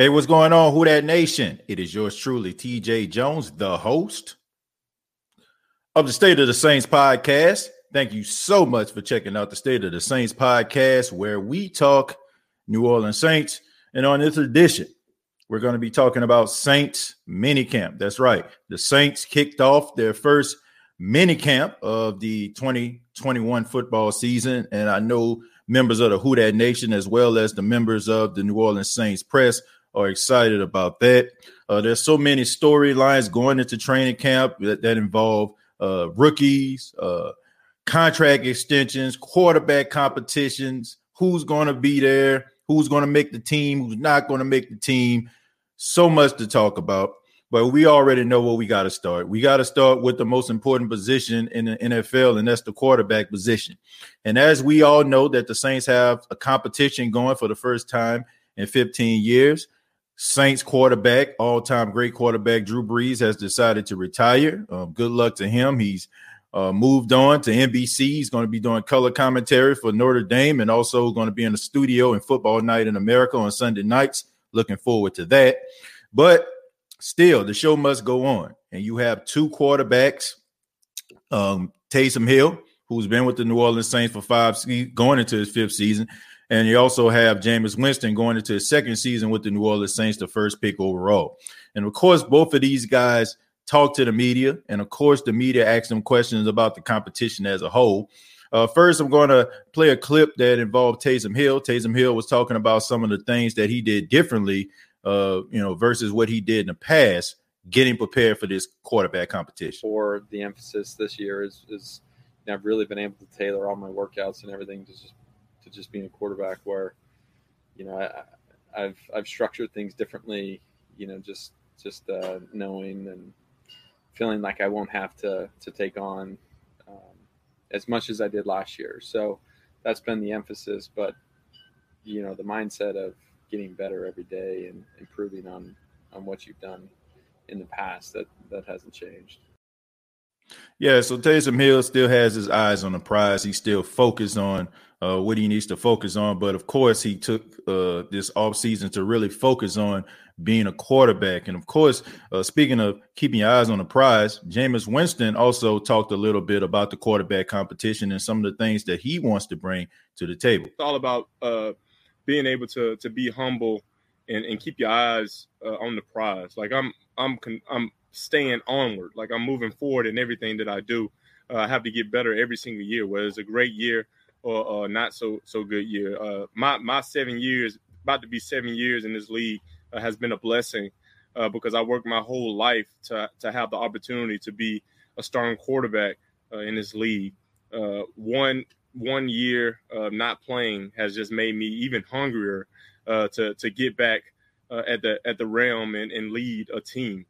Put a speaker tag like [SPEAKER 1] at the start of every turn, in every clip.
[SPEAKER 1] Hey, what's going on, Who That Nation? It is yours truly, TJ Jones, the host of the State of the Saints podcast. Thank you so much for checking out the State of the Saints podcast, where we talk New Orleans Saints. And on this edition, we're going to be talking about Saints minicamp. That's right. The Saints kicked off their first minicamp of the 2021 football season. And I know members of the Who That Nation, as well as the members of the New Orleans Saints press, are excited about that. Uh, there's so many storylines going into training camp that, that involve uh, rookies, uh, contract extensions, quarterback competitions, who's going to be there, who's going to make the team, who's not going to make the team. So much to talk about. But we already know where we got to start. We got to start with the most important position in the NFL, and that's the quarterback position. And as we all know, that the Saints have a competition going for the first time in 15 years. Saints quarterback, all time great quarterback Drew Brees has decided to retire. Um, good luck to him. He's uh, moved on to NBC. He's going to be doing color commentary for Notre Dame and also going to be in the studio in Football Night in America on Sunday nights. Looking forward to that. But still, the show must go on. And you have two quarterbacks um, Taysom Hill, who's been with the New Orleans Saints for five, going into his fifth season, and you also have Jameis Winston going into his second season with the New Orleans Saints, the first pick overall. And of course, both of these guys talk to the media. And of course, the media asks them questions about the competition as a whole. Uh, first, I'm going to play a clip that involved Taysom Hill. Taysom Hill was talking about some of the things that he did differently, uh, you know, versus what he did in the past, getting prepared for this quarterback competition.
[SPEAKER 2] For the emphasis this year is, is I've really been able to tailor all my workouts and everything to just to just being a quarterback where, you know, I, have I've structured things differently. You know, just just uh, knowing and feeling like I won't have to to take on um, as much as I did last year. So that's been the emphasis. But you know, the mindset of getting better every day and improving on on what you've done in the past that that hasn't changed.
[SPEAKER 1] Yeah, so Taysom Hill still has his eyes on the prize. He's still focused on uh, what he needs to focus on. But of course, he took uh, this offseason to really focus on being a quarterback. And of course, uh, speaking of keeping your eyes on the prize, Jameis Winston also talked a little bit about the quarterback competition and some of the things that he wants to bring to the table.
[SPEAKER 3] It's all about uh, being able to to be humble and, and keep your eyes uh, on the prize. Like I'm I'm I'm staying onward. Like I'm moving forward in everything that I do. Uh, I have to get better every single year, whether it's a great year or, or not so so good year. Uh, my my seven years, about to be seven years in this league, uh, has been a blessing uh, because I worked my whole life to to have the opportunity to be a starting quarterback uh, in this league. Uh, one one year not playing has just made me even hungrier to to get back at the at the realm and, and lead a team.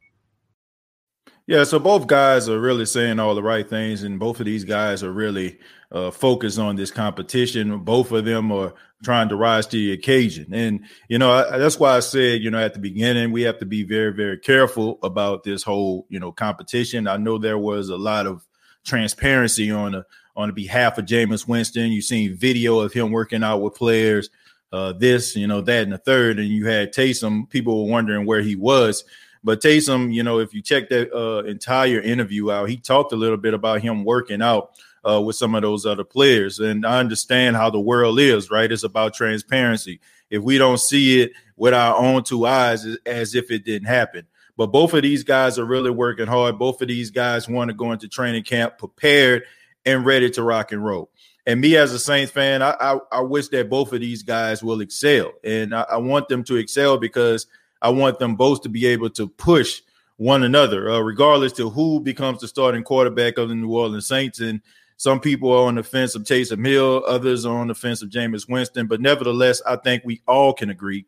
[SPEAKER 1] Yeah, so both guys are really saying all the right things, and both of these guys are really uh, focused on this competition. Both of them are trying to rise to the occasion, and you know I, that's why I said, you know, at the beginning we have to be very, very careful about this whole, you know, competition. I know there was a lot of transparency on the on the behalf of Jameis Winston. You've seen video of him working out with players, uh, this, you know, that, and the third, and you had Taysom. People were wondering where he was but Taysom, you know, if you check that uh, entire interview out, he talked a little bit about him working out uh, with some of those other players. And I understand how the world is, right? It's about transparency. If we don't see it with our own two eyes, as if it didn't happen. But both of these guys are really working hard. Both of these guys want to go into training camp prepared and ready to rock and roll. And me as a Saints fan, I, I, I wish that both of these guys will excel. And I, I want them to excel because – I want them both to be able to push one another, uh, regardless to who becomes the starting quarterback of the New Orleans Saints. And some people are on the fence of Taysom Hill, others are on the fence of Jameis Winston. But nevertheless, I think we all can agree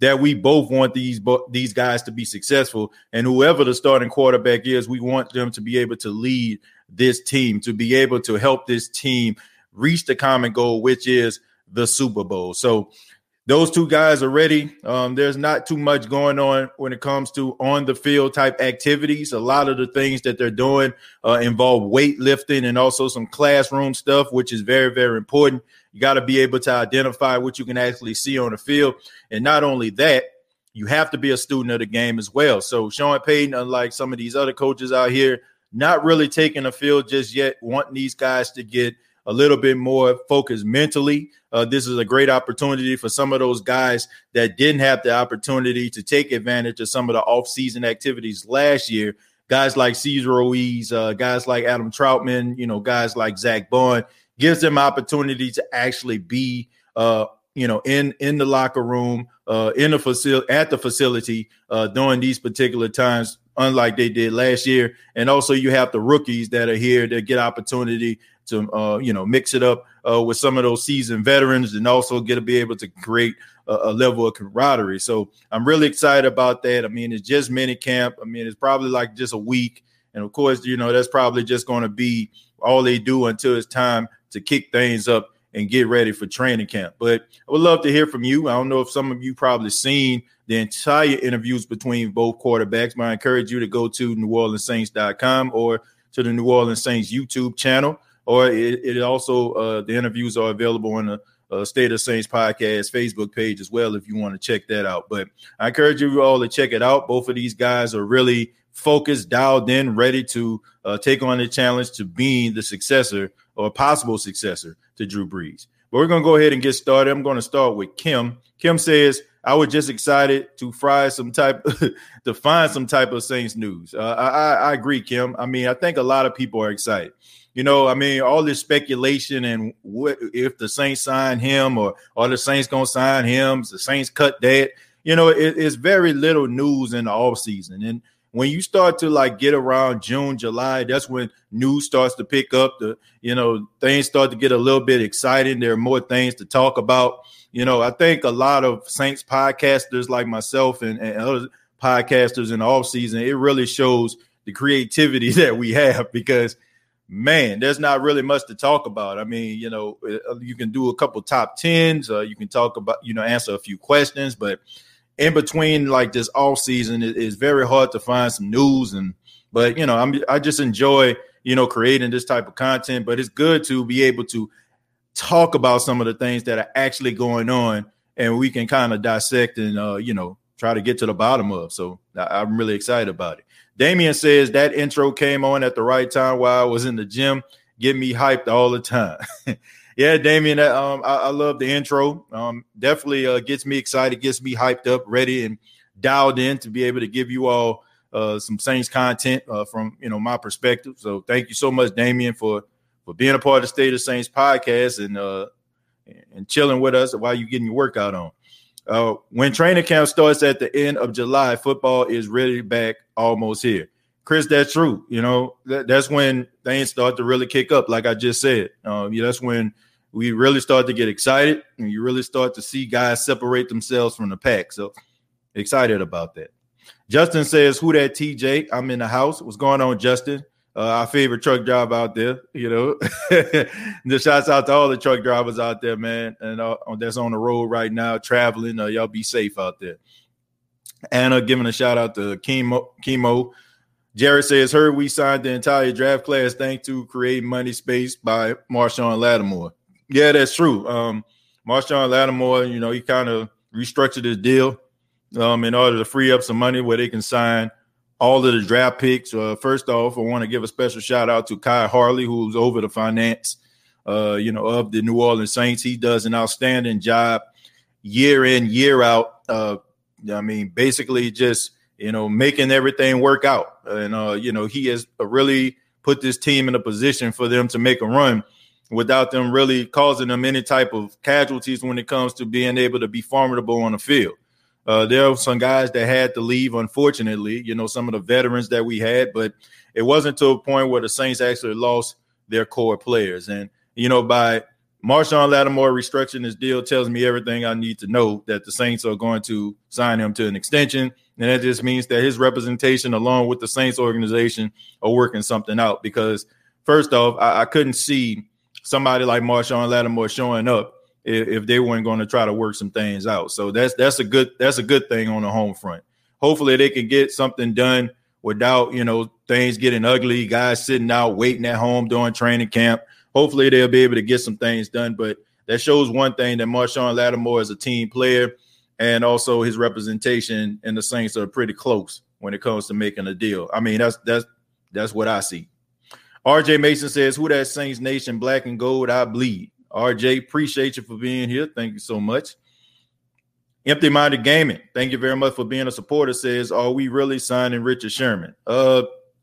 [SPEAKER 1] that we both want these these guys to be successful, and whoever the starting quarterback is, we want them to be able to lead this team, to be able to help this team reach the common goal, which is the Super Bowl. So those two guys are ready. Um, there's not too much going on when it comes to on the field type activities. A lot of the things that they're doing uh, involve weightlifting and also some classroom stuff, which is very, very important. You got to be able to identify what you can actually see on the field. And not only that, you have to be a student of the game as well. So Sean Payton, unlike some of these other coaches out here, not really taking the field just yet, wanting these guys to get a little bit more focused mentally. Uh, this is a great opportunity for some of those guys that didn't have the opportunity to take advantage of some of the off-season activities last year. Guys like Cesar Ruiz, uh, guys like Adam Trautman, you know, guys like Zach Baun, gives them opportunity to actually be, uh, you know, in in the locker room, uh, in the facility, at the facility uh, during these particular times, unlike they did last year. And also, you have the rookies that are here that get opportunity to uh, you know mix it up uh, with some of those seasoned veterans and also get to be able to create a, a, level of camaraderie. So I'm really excited about that. I mean, it's just mini camp. I mean, it's probably like just a week, and of course, you know that's probably just going to be all they do until it's time to kick things up and get ready for training camp. But I would love to hear from you. I don't know if some of you probably seen the entire interviews between both quarterbacks, but I encourage you to go to NewOrleansSaints.com or to the New Orleans Saints YouTube channel or it, it also uh, the interviews are available on the uh, State of Saints podcast Facebook page as well if you want to check that out. But I encourage you all to check it out. Both of these guys are really focused, dialed in, ready to uh, take on the challenge to being the successor or possible successor to Drew Brees. But we're going to go ahead and get started. I'm going to start with Kim. Kim says, I was just excited to fry some type to find some type of Saints news. Uh, I, I agree, Kim. I mean, I think a lot of people are excited you know, I mean, all this speculation and what if the Saints sign him or are the Saints gonna sign him? The Saints cut that? You know, it, it's very little news in the off season. And when you start to like get around June, July, that's when news starts to pick up. The you know things start to get a little bit exciting. There are more things to talk about. You know, I think a lot of Saints podcasters like myself and, and other podcasters in the off season, it really shows the creativity that we have because man, there's not really much to talk about. I mean, you know, uh, you can do a couple top tens, uh, you can talk about, you know, answer a few questions, but in between like this off season, it is very hard to find some news. And but you know, I'm I just enjoy you know creating this type of content. But it's good to be able to talk about some of the things that are actually going on, and we can kind of dissect and uh, you know try to get to the bottom of. So I'm really excited about it. Damien says that intro came on at the right time while I was in the gym, get me hyped all the time. yeah, Damien, um, I, I, love the intro. Um, definitely uh, gets me excited, gets me hyped up, ready, and dialed in to be able to give you all uh, some Saints content uh, from you know my perspective. So thank you so much, Damian, for for being a part of the State of Saints podcast and uh, and chilling with us while you're getting your workout on. Uh, when training camp starts at the end of July, football is really back almost here. Chris, that's true. You know, that, that's when things start to really kick up, like I just said. Uh, yeah, that's when we really start to get excited and you really start to see guys separate themselves from the pack. So excited about that. Justin says, Who that TJ? I'm in the house. What's going on, Justin? Uh, our favorite truck driver out there, you know. the shouts out to all the truck drivers out there, man, and uh, that's on the road right now, traveling. Uh, y'all be safe out there. Anna giving a shout out to Chemo. Chemo. Jared says, "Heard we signed the entire draft class thanks to Create Money Space by Marshon Lattimore." Yeah, that's true. Um, Marshon Lattimore, you know, he kind of restructured his deal um, in order to free up some money where they can sign all of the draft picks. Uh, first off, I want to give a special shout out to Khai Harley, who's over the finance, uh, you know, of the New Orleans Saints. He does an outstanding job year in, year out. Uh, I mean, basically just you know making everything work out, and uh, you know he has really put this team in a position for them to make a run without them really causing them any type of casualties when it comes to being able to be formidable on the field. Uh, there are some guys that had to leave, unfortunately, you know, some of the veterans that we had, but it wasn't to a point where the Saints actually lost their core players. And, you know, by Marshon Lattimore restructuring his deal tells me everything I need to know that the Saints are going to sign him to an extension. And that just means that his representation, along with the Saints organization, are working something out. Because, first off, I, I couldn't see somebody like Marshon Lattimore showing up if, if they weren't going to try to work some things out. So that's that's a good that's a good thing on the home front. Hopefully they can get something done without you know things getting ugly, guys sitting out waiting at home during training camp. Hopefully they'll be able to get some things done. But that shows one thing that Marshon Lattimore is a team player, and also his representation and the Saints are pretty close when it comes to making a deal. I mean that's that's that's what I see. RJ Mason says, Who that Saints Nation, black and gold, I bleed. RJ, appreciate you for being here. Thank you so much. Empty Minded Gaming, thank you very much for being a supporter. Says, Are we really signing Richard Sherman? Uh,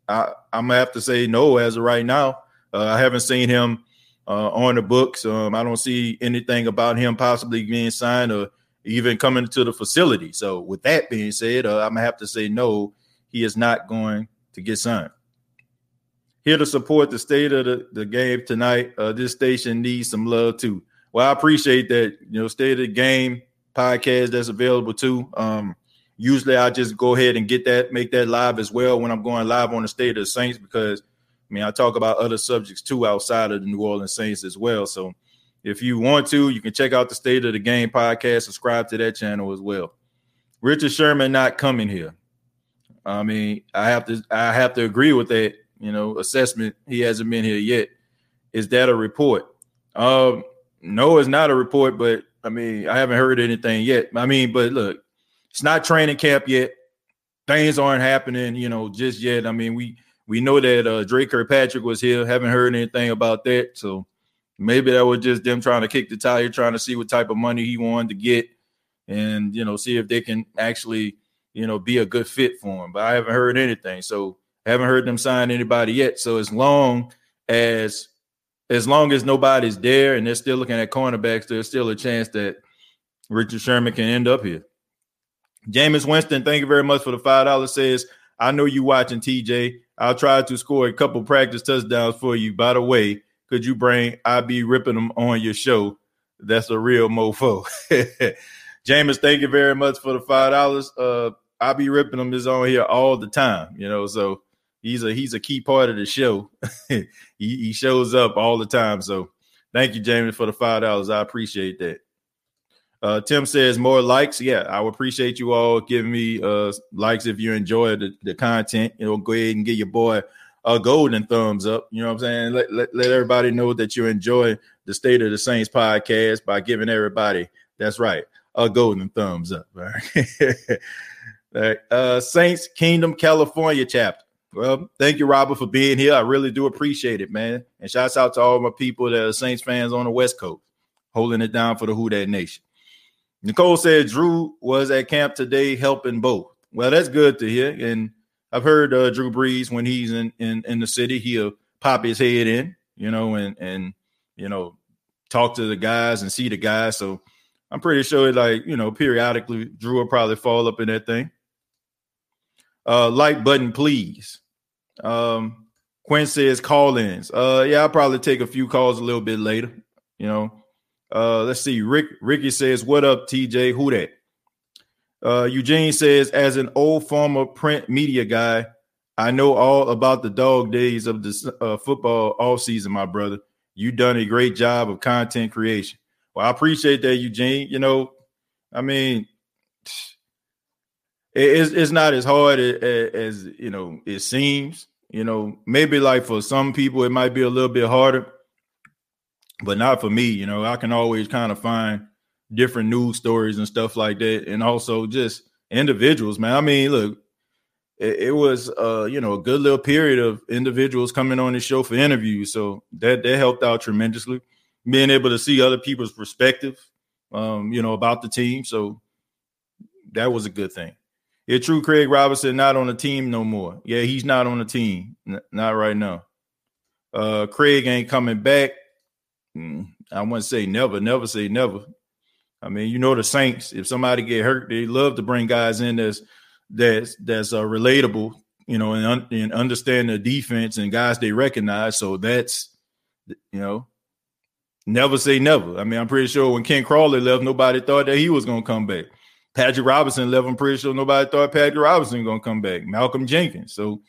[SPEAKER 1] I, I, am gonna have to say no as of right now. Uh, I haven't seen him uh, on the books. Um, I don't see anything about him possibly being signed or even coming to the facility. So, with that being said, uh, I'm gonna have to say no. He is not going to get signed here to support the state of the, the game tonight. Uh, this station needs some love too. Well, I appreciate that. You know, state of the game podcast that's available too. Um, usually I just go ahead and get that, make that live as well when I'm going live on the state of the Saints because mean I talk about other subjects too outside of the New Orleans Saints as well. So if you want to, you can check out the State of the Game podcast, subscribe to that channel as well. Richard Sherman not coming here. I mean, I have to I have to agree with that you know, assessment. He hasn't been here yet. Is that a report? Um, no, it's not a report, but I mean, I haven't heard anything yet. I mean, but look, it's not training camp yet. Things aren't happening, you know, just yet. I mean, we we know that uh, Dre Kirkpatrick was here. Haven't heard anything about that. So maybe that was just them trying to kick the tire, trying to see what type of money he wanted to get, and you know, see if they can actually, you know, be a good fit for him. But I haven't heard anything. So haven't heard them sign anybody yet. So as long as as long as nobody's there and they're still looking at cornerbacks, there's still a chance that Richard Sherman can end up here. Jameis Winston, thank you very much for the five dollars. Says, I know you watching TJ. I'll try to score a couple practice touchdowns for you. By the way, could you bring I be ripping them on your show? That's a real mofo. Jameis, thank you very much for the five dollars. Uh, I be ripping them is on here all the time, you know. So he's a he's a key part of the show. he, he shows up all the time. So thank you, Jamie, for the five dollars. I appreciate that. Uh, Tim says more likes. Yeah, I would appreciate you all giving me uh, likes if you enjoy the, the content. You know, go ahead and get your boy a golden thumbs up. You know what I'm saying? Let, let, let everybody know that you enjoy the State of the Saints podcast by giving everybody, that's right, a golden thumbs up. Right? all right. Uh, Saints Kingdom California chapter. Well, thank you, Robert, for being here. I really do appreciate it, man. And shouts out to all my people that are Saints fans on the West Coast, holding it down for the Who That Nation. Nicole said Drew was at camp today helping both. Well, that's good to hear. And I've heard uh, Drew Brees when he's in, in in the city, he'll pop his head in, you know, and and you know, talk to the guys and see the guys. So I'm pretty sure, like you know, periodically Drew will probably fall up in that thing. Uh, like button, please. Um, Quinn says call ins. Uh, yeah, I'll probably take a few calls a little bit later. You know, uh, let's see. Rick Ricky says, "What up, TJ? Who that?" Uh, Eugene says, as an old former print media guy, I know all about the dog days of the uh, football all season, my brother. You done a great job of content creation. Well, I appreciate that, Eugene. You know, I mean, it's it's not as hard as, as you know it seems. You know, maybe like for some people it might be a little bit harder, but not for me. You know, I can always kind of find different news stories and stuff like that, and also just individuals, man. I mean, look, it, it was uh, you know, a good little period of individuals coming on the show for interviews. So that that helped out tremendously. Being able to see other people's perspective, um, you know, about the team. So that was a good thing. It's true, Craig Robinson not on the team no more. Yeah, he's not on the team, N- not right now. Uh, Craig ain't coming back. Mm, I wouldn't say never, never say never. I mean, you know the Saints. If somebody get hurt, they love to bring guys in that's that's that's uh, relatable, you know, and, un- and understand the defense and guys they recognize. So that's you know, never say never. I mean, I'm pretty sure when Ken Crawley left, nobody thought that he was going to come back. Patrick Robinson left. I'm pretty sure nobody thought Patrick Robinson to come back. Malcolm Jenkins. So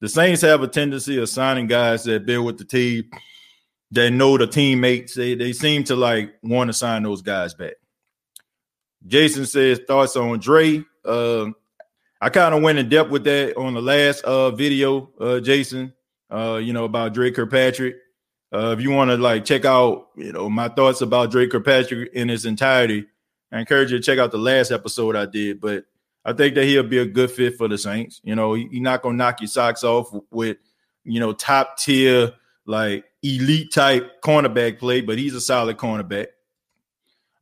[SPEAKER 1] the Saints have a tendency of signing guys that been with the team that know the teammates. They they seem to like want to sign those guys back. Jason says thoughts on Dre. Uh, I kind of went in depth with that on the last uh, video, uh, Jason. Uh, you know about Dre Kirkpatrick. Uh, if you want to like check out, you know, my thoughts about Dre Kirkpatrick in its entirety, I encourage you to check out the last episode I did. But I think that he'll be a good fit for the Saints. You know, he's not gonna knock your socks off with, you know, top tier like elite type cornerback play, but he's a solid cornerback.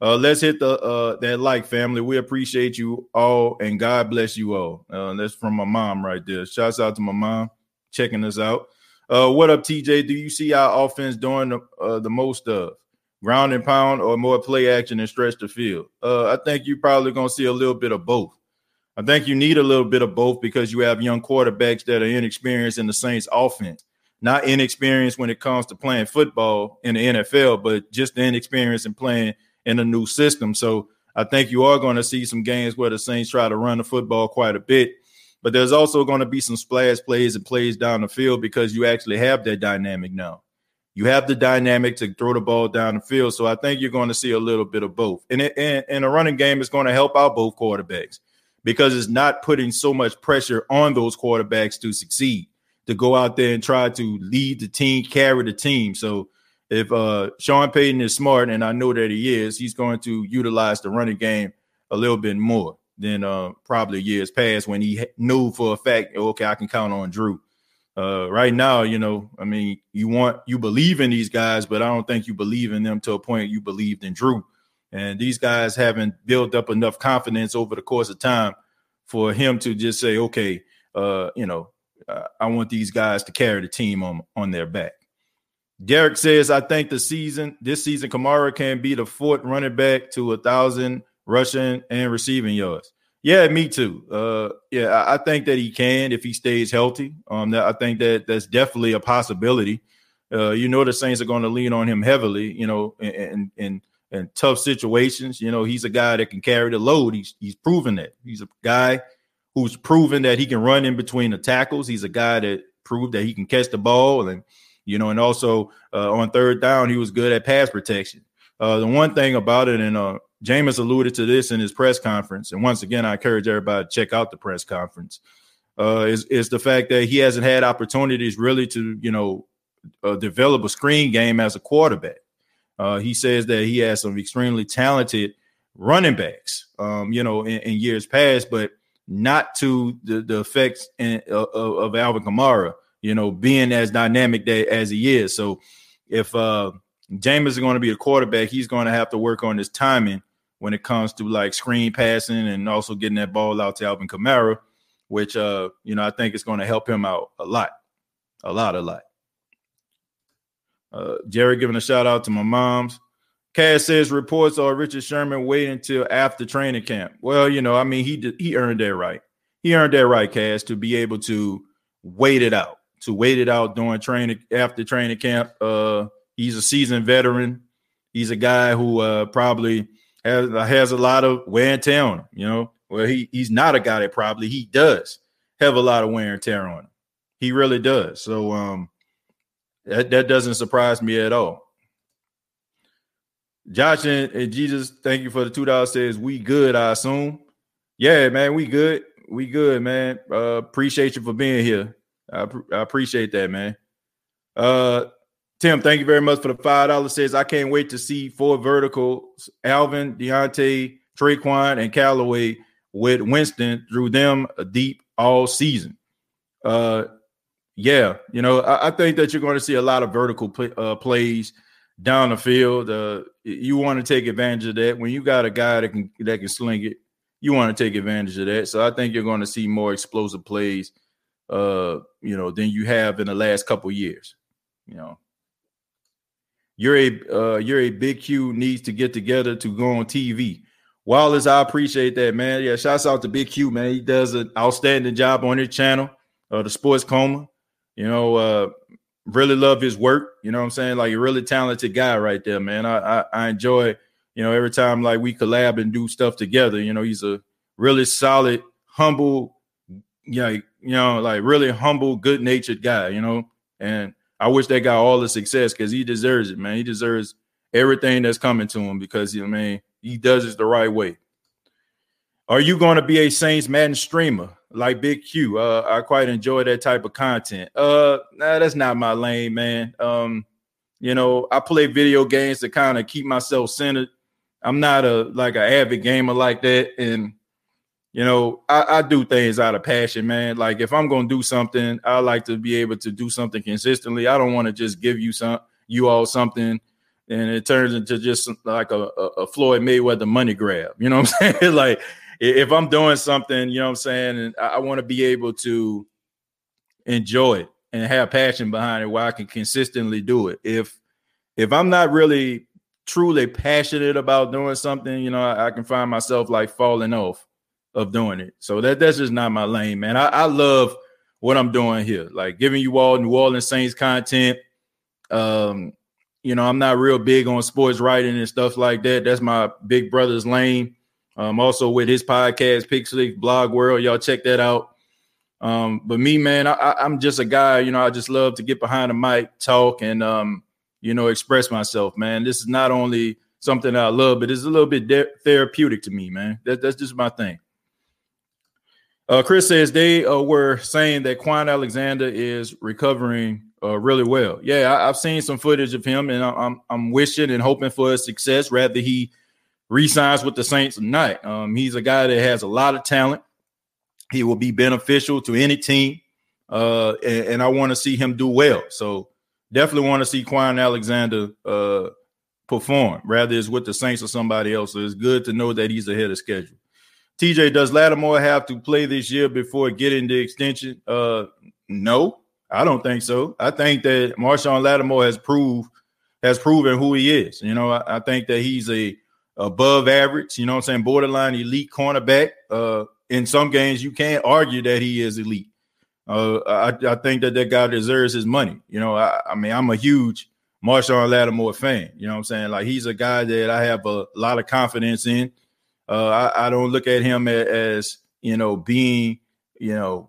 [SPEAKER 1] Uh, let's hit the uh, that like family. We appreciate you all, and God bless you all. Uh, that's from my mom right there. Shouts out to my mom checking us out. Uh, what up, TJ? Do you see our offense doing the, uh, the most of ground and pound or more play action and stretch the field? Uh, I think you're probably to see a little bit of both. I think you need a little bit of both because you have young quarterbacks that are inexperienced in the Saints offense. Not inexperienced when it comes to playing football in the NFL, but just inexperienced in playing in a new system. So I think you are going to see some games where the Saints try to run the football quite a bit. But there's also going to be some splash plays and plays down the field because you actually have that dynamic now. You have the dynamic to throw the ball down the field. So I think you're going to see a little bit of both. And in a running game is going to help out both quarterbacks because it's not putting so much pressure on those quarterbacks to succeed, to go out there and try to lead the team, carry the team. So if uh, Sean Payton is smart, and I know that he is, he's going to utilize the running game a little bit more than uh, probably years past when he knew for a fact, okay, I can count on Drew. Uh, right now, you know, I mean, you want you believe in these guys, but I don't think you believe in them to a point you believed in Drew. And these guys haven't built up enough confidence over the course of time for him to just say, okay, uh, you know, uh, I want these guys to carry the team on on their back. Derek says, I think the season, this season, Kamara can be the fourth running back to a thousand rushing and receiving yards. Yeah, me too. Uh, yeah, I, think that he can if he stays healthy. Um, that, I think that that's definitely a possibility. Uh, you know, the Saints are going to lean on him heavily. You know, in, in in tough situations. You know, he's a guy that can carry the load. He's he's proven that. He's a guy who's proven that he can run in between the tackles. He's a guy that proved that he can catch the ball and you know, and also uh, on third down, he was good at pass protection. Uh, the one thing about it, and uh, Jameis alluded to this in his press conference, and once again, I encourage everybody to check out the press conference. Uh, is is the fact that he hasn't had opportunities really to you know uh, develop a screen game as a quarterback. Uh, he says that he has some extremely talented running backs, um, you know, in, in, years past, but not to the, the effects in, of, of Alvin Kamara you know, being as dynamic that, as he is. So if uh Jameis is going to be a quarterback, he's going to have to work on his timing when it comes to like screen passing and also getting that ball out to Alvin Kamara. which uh, you know, I think is going to help him out a lot, a lot, a lot. Uh, Jerry giving a shout out to my moms. Cass says reports are Richard Sherman waiting until after training camp. Well, you know, I mean, he he earned that right. He earned that right, Cass, to be able to wait it out, to wait it out during training after training camp. Uh, he's a seasoned veteran. He's a guy who uh, probably has has a lot of wear and tear on him. You know, well, he he's not a guy that probably he does have a lot of wear and tear on him. He really does. So um, that that doesn't surprise me at all. Josh and, and Jesus, thank you for the two dollars. Says we good, I assume. Yeah, man, we good. We good, man. Uh, appreciate you for being here. I, I appreciate that, man. Uh, Tim, thank you very much for the five dollars. Says I can't wait to see four verticals: Alvin, Deonte, Tre'Quan, and Callaway with Winston through them deep all season. Uh, yeah, you know, I, I think that you're going to see a lot of vertical play, uh, plays down the field. Uh, you want to take advantage of that when you got a guy that can that can sling it. You want to take advantage of that. So I think you're going to see more explosive plays, uh, you know, than you have in the last couple years. You know, you're a uh, you're a big Q needs to get together to go on TV. Wallace, I appreciate that, man. Yeah, shouts out to Big Q, man. He does an outstanding job on his channel, uh, the Sports Coma. You know, uh, really love his work. You know what I'm saying? Like a really talented guy right there, man. I, I, I enjoy, you know, every time like we collab and do stuff together. You know, he's a really solid, humble, yeah, you know, like really humble, good natured guy. You know, and I wish that guy all the success because he deserves it, man. He deserves everything that's coming to him because you know, I mean, he does it the right way. Are you going to be a Saints Madden streamer like Big Q? Uh, I quite enjoy that type of content. Uh, nah, that's not my lane, man. Um, you know, I play video games to kind of keep myself centered. I'm not a like an avid gamer like that, and you know, I, I, do things out of passion, man. Like if I'm gonna do something, I like to be able to do something consistently. I don't want to just give you some you all something and it turns into just like a, a, Floyd Mayweather money grab. You know what I'm saying? like if I'm doing something, you know what I'm saying, and I, want to be able to enjoy it and have passion behind it where I can consistently do it. If if I'm not really truly passionate about doing something, you know, I, I can find myself like falling off of doing it. So that that's just not my lane, man. I, I love what I'm doing here, like giving you all New Orleans Saints content. Um, you know, I'm not real big on sports writing and stuff like that. That's my big brother's lane. Um, also with his podcast, Pixley Blog World, y'all check that out. Um, but me, man, I, am just a guy. You know, I just love to get behind the mic, talk, and um, you know, express myself, man. This is not only something I love, but it's a little bit de- therapeutic to me, man. That, that's just my thing. Uh, Chris says they uh, were saying that Kwon Alexander is recovering uh, really well. Yeah, I, have seen some footage of him, and I'm I'm wishing and hoping for his success. Rather he resigns with the Saints not. Um, he's a guy that has a lot of talent. He will be beneficial to any team, uh, and, and I want to see him do well. So definitely want to see Kwon Alexander uh, perform. Rather it's with the Saints or somebody else. So it's good to know that he's ahead of schedule. TJ, does Lattimore have to play this year before getting the extension? Uh, no, I don't think so. I think that Marshon Lattimore has proved has proven who he is. You know, I, I, think that he's a above average, you know I'm saying, borderline elite cornerback. Uh, in some games, you can't argue that he is elite. Uh, I, I, think that that guy deserves his money. You know, I, I mean, I'm a huge Marshon Lattimore fan. You know what I'm saying? Like he's a guy that I have a lot of confidence in. Uh, I, I, don't look at him as, as, you know being you know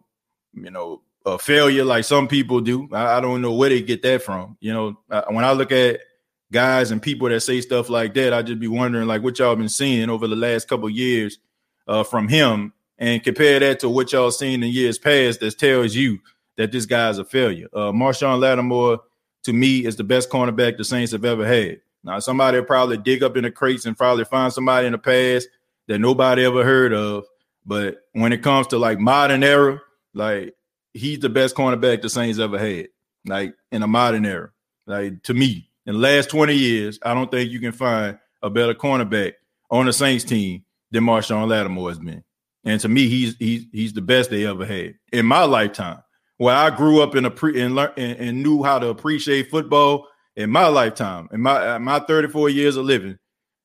[SPEAKER 1] you know a failure like some people do. I, I don't know where they get that from. You know, uh, when I look at guys and people that say stuff like that, I just be wondering like what y'all been seeing over the last couple years uh, from him, and compare that to what y'all seen in years past. That tells you that this guy's a failure. Uh, Marshon Lattimore to me is the best cornerback the Saints have ever had. Now, somebody probably dig up in the crates and probably find somebody in the past that nobody ever heard of. But when it comes to like modern era, like he's the best cornerback the Saints ever had. Like in a modern era. Like to me, in the last 20 years, I don't think you can find a better cornerback on the Saints team than Marshon Lattimore has been. And to me, he's he's he's the best they ever had in my lifetime. Where I grew up in a pre and learn and, and knew how to appreciate football in my lifetime, in my uh, my 34 years of living,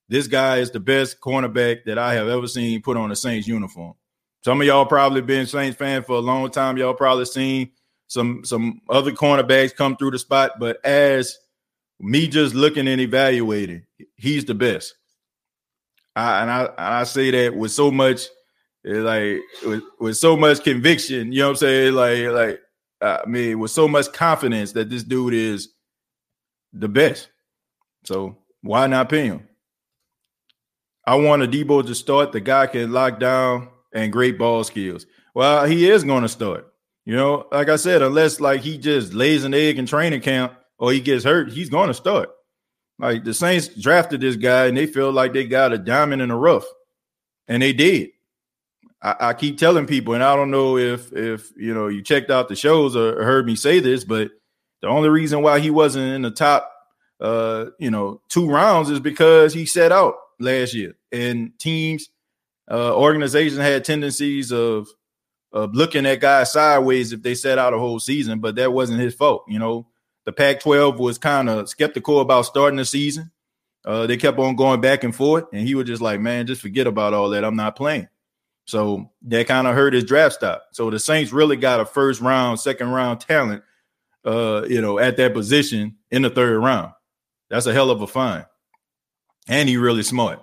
[SPEAKER 1] this guy is the best cornerback that I have ever seen put on a Saints uniform. Some of y'all probably been Saints fan for a long time. Y'all probably seen some some other cornerbacks come through the spot, but as me just looking and evaluating, he's the best. I, and I I say that with so much eh, like with, with so much conviction, you know what I'm saying? Like like I mean with so much confidence that this dude is the best. So why not pay him? I want Adebo to start. The guy can lock down and great ball skills. Well, he is going to start. You know, like I said, unless like he just lays an egg in training camp or he gets hurt, he's going to start. Like the Saints drafted this guy and they feel like they got a diamond in the rough, and they did. I, I keep telling people, and I don't know if if you know you checked out the shows or heard me say this, but the only reason why he wasn't in the top, uh, you know, two rounds is because he set out last year, and teams, uh, organizations had tendencies of of looking at guys sideways if they set out a whole season, but that wasn't his fault. You know, the Pac-12 was kind of skeptical about starting the season. Uh, they kept on going back and forth, and he was just like, "Man, just forget about all that. I'm not playing." So that kind of hurt his draft stock. So the Saints really got a first round, second round talent, uh, you know, at that position in the third round. That's a hell of a find, and he really smart.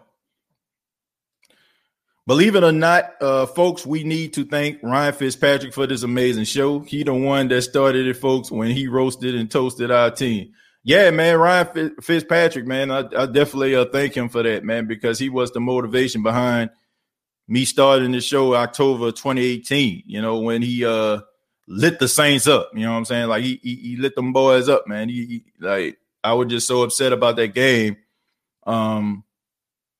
[SPEAKER 1] Believe it or not, uh, folks, we need to thank Ryan Fitzpatrick for this amazing show. He the one that started it, folks, when he roasted and toasted our team. Yeah, man, Ryan Fitzpatrick, man, I, I definitely uh, thank him for that, man, because he was the motivation behind me starting the show October 2018. You know, when he uh lit the Saints up. You know what I'm saying? Like he he, he lit them boys up, man. He, he like I was just so upset about that game. Um,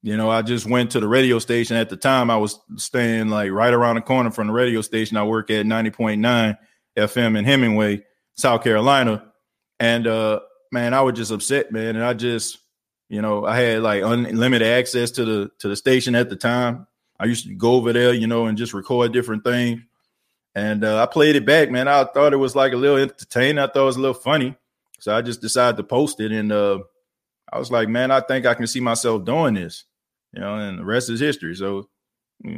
[SPEAKER 1] you know, I just went to the radio station at the time. I was staying like right around the corner from the radio station. I work at 90.9 FM in Hemingway, South Carolina. And uh man, I was just upset, man. And I just, you know, I had like unlimited access to the to the station at the time. I used to go over there, you know, and just record different things. And uh, I played it back, man. I thought it was like a little entertaining. I thought it was a little funny. So I just decided to post it. And uh, I was like, man, I think I can see myself doing this you know, and the rest is history. So,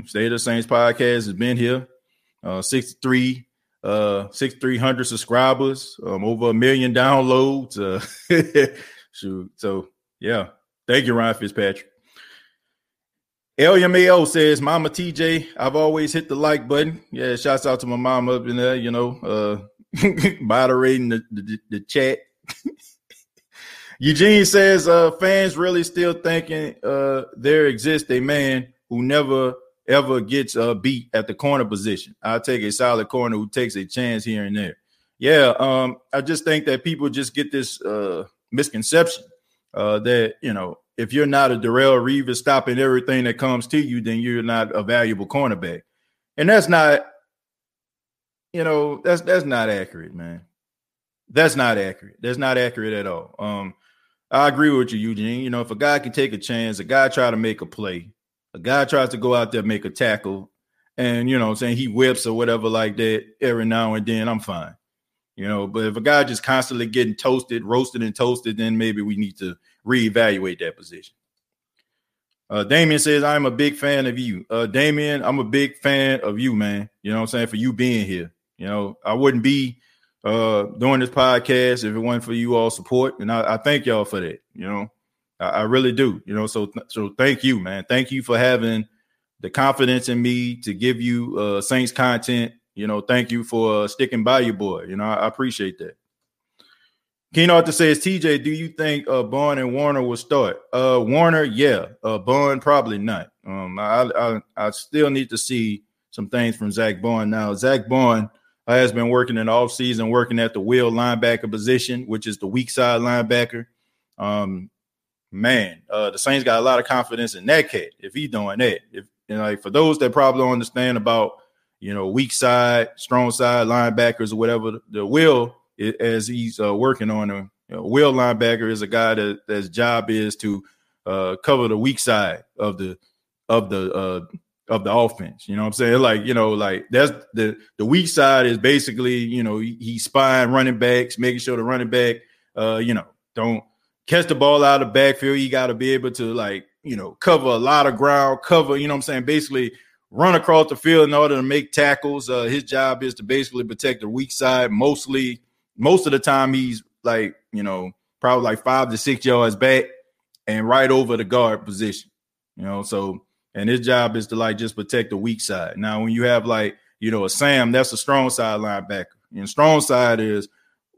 [SPEAKER 1] State of the Saints podcast has been here, uh, 63, uh, 6,300 subscribers, um, over a million downloads. Uh, shoot. So, yeah. Thank you, Ryan Fitzpatrick. LMAO says, Mama TJ, I've always hit the like button. Yeah, shouts out to my mom up in there, you know, uh, moderating the, the, the chat. Eugene says uh, fans really still thinking uh, there exists a man who never ever gets uh, beat at the corner position. i take a solid corner who takes a chance here and there. Yeah, um, I just think that people just get this uh, misconception uh, that you know if you're not a Darrelle Revis stopping everything that comes to you, then you're not a valuable cornerback, and that's not, you know, that's that's not accurate, man. That's not accurate. That's not accurate at all. Um, I agree with you, Eugene. You know, if a guy can take a chance, a guy try to make a play, a guy tries to go out there make a tackle, and you know, saying he whips or whatever like that every now and then, I'm fine. You know, but if a guy just constantly getting toasted, roasted, and toasted, then maybe we need to reevaluate that position. Uh, Damien says, I'm a big fan of you. Uh, Damien, I'm a big fan of you, man. You know I'm saying? For you being here. You know, I wouldn't be uh doing this podcast if it wasn't for you all support. And I, I thank y'all for that. You know, I, I, really do. You know, so so thank you, man. Thank you for having the confidence in me to give you uh Saints content. You know, thank you for uh, sticking by your boy. You know, I, I appreciate that. Keen Arthur says, TJ, do you think uh Baun and Werner will start? Uh Werner, yeah. Uh Baun, probably not. Um, I I, I still need to see some things from Zach Baun. Now, Zach Baun has been working in the offseason, working at the wheel linebacker position, which is the weak side linebacker. Um, man, uh, the Saints got a lot of confidence in that cat if he's doing that. If know, like for those that probably don't understand about you know weak side, strong side linebackers or whatever, the will as he's uh, working on them. You know, will linebacker is a guy that that's job is to uh, cover the weak side of the of the uh, of the offense. You know what I'm saying? Like, you know, like that's the the weak side is basically, you know, he, he's spying running backs, making sure the running back uh, you know, don't catch the ball out of backfield. You got to be able to like, you know, cover a lot of ground, cover, you know what I'm saying? Basically run across the field in order to make tackles. Uh, his job is to basically protect the weak side. Mostly, most of the time, he's like, you know, probably like five to six yards back and right over the guard position. You know, so and his job is to like just protect the weak side. Now, when you have like, you know, a Sam, that's a strong side linebacker. And strong side is,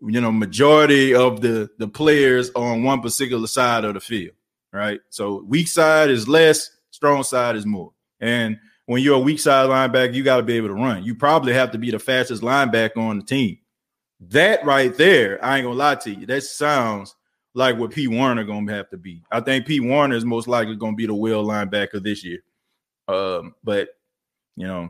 [SPEAKER 1] you know, majority of the the players on one particular side of the field, right? So weak side is less, strong side is more. And when you're a weak side linebacker, you got to be able to run. You probably have to be the fastest linebacker on the team. That right there, I ain't gonna lie to you. That sounds like what P Werner gonna have to be. I think P Werner is most likely gonna be the will linebacker this year. Um, but you know,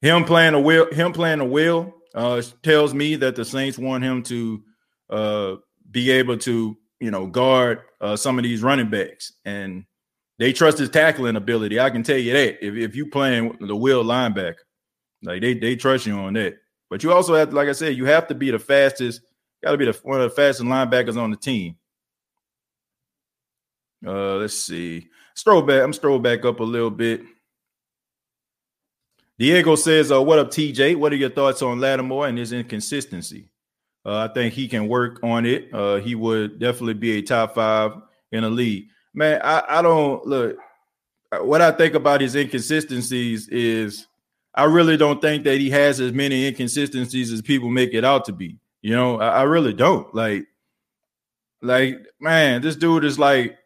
[SPEAKER 1] him playing a will, him playing a will uh, tells me that the Saints want him to uh, be able to, you know, guard uh, some of these running backs, and they trust his tackling ability. I can tell you that if, if you playing the will linebacker, like they they trust you on that. But you also have, to, like I said, you have to be the fastest. Got to be the one of the fastest linebackers on the team. Uh, let's see. Stroll back. I'm stroll back up a little bit. Diego says, uh, "What up, TJ? What are your thoughts on Lattimore and his inconsistency? Uh, I think he can work on it. Uh, he would definitely be a top five in the league. Man, I, I don't look. What I think about his inconsistencies is, I really don't think that he has as many inconsistencies as people make it out to be. You know, I, I really don't. Like, like man, this dude is like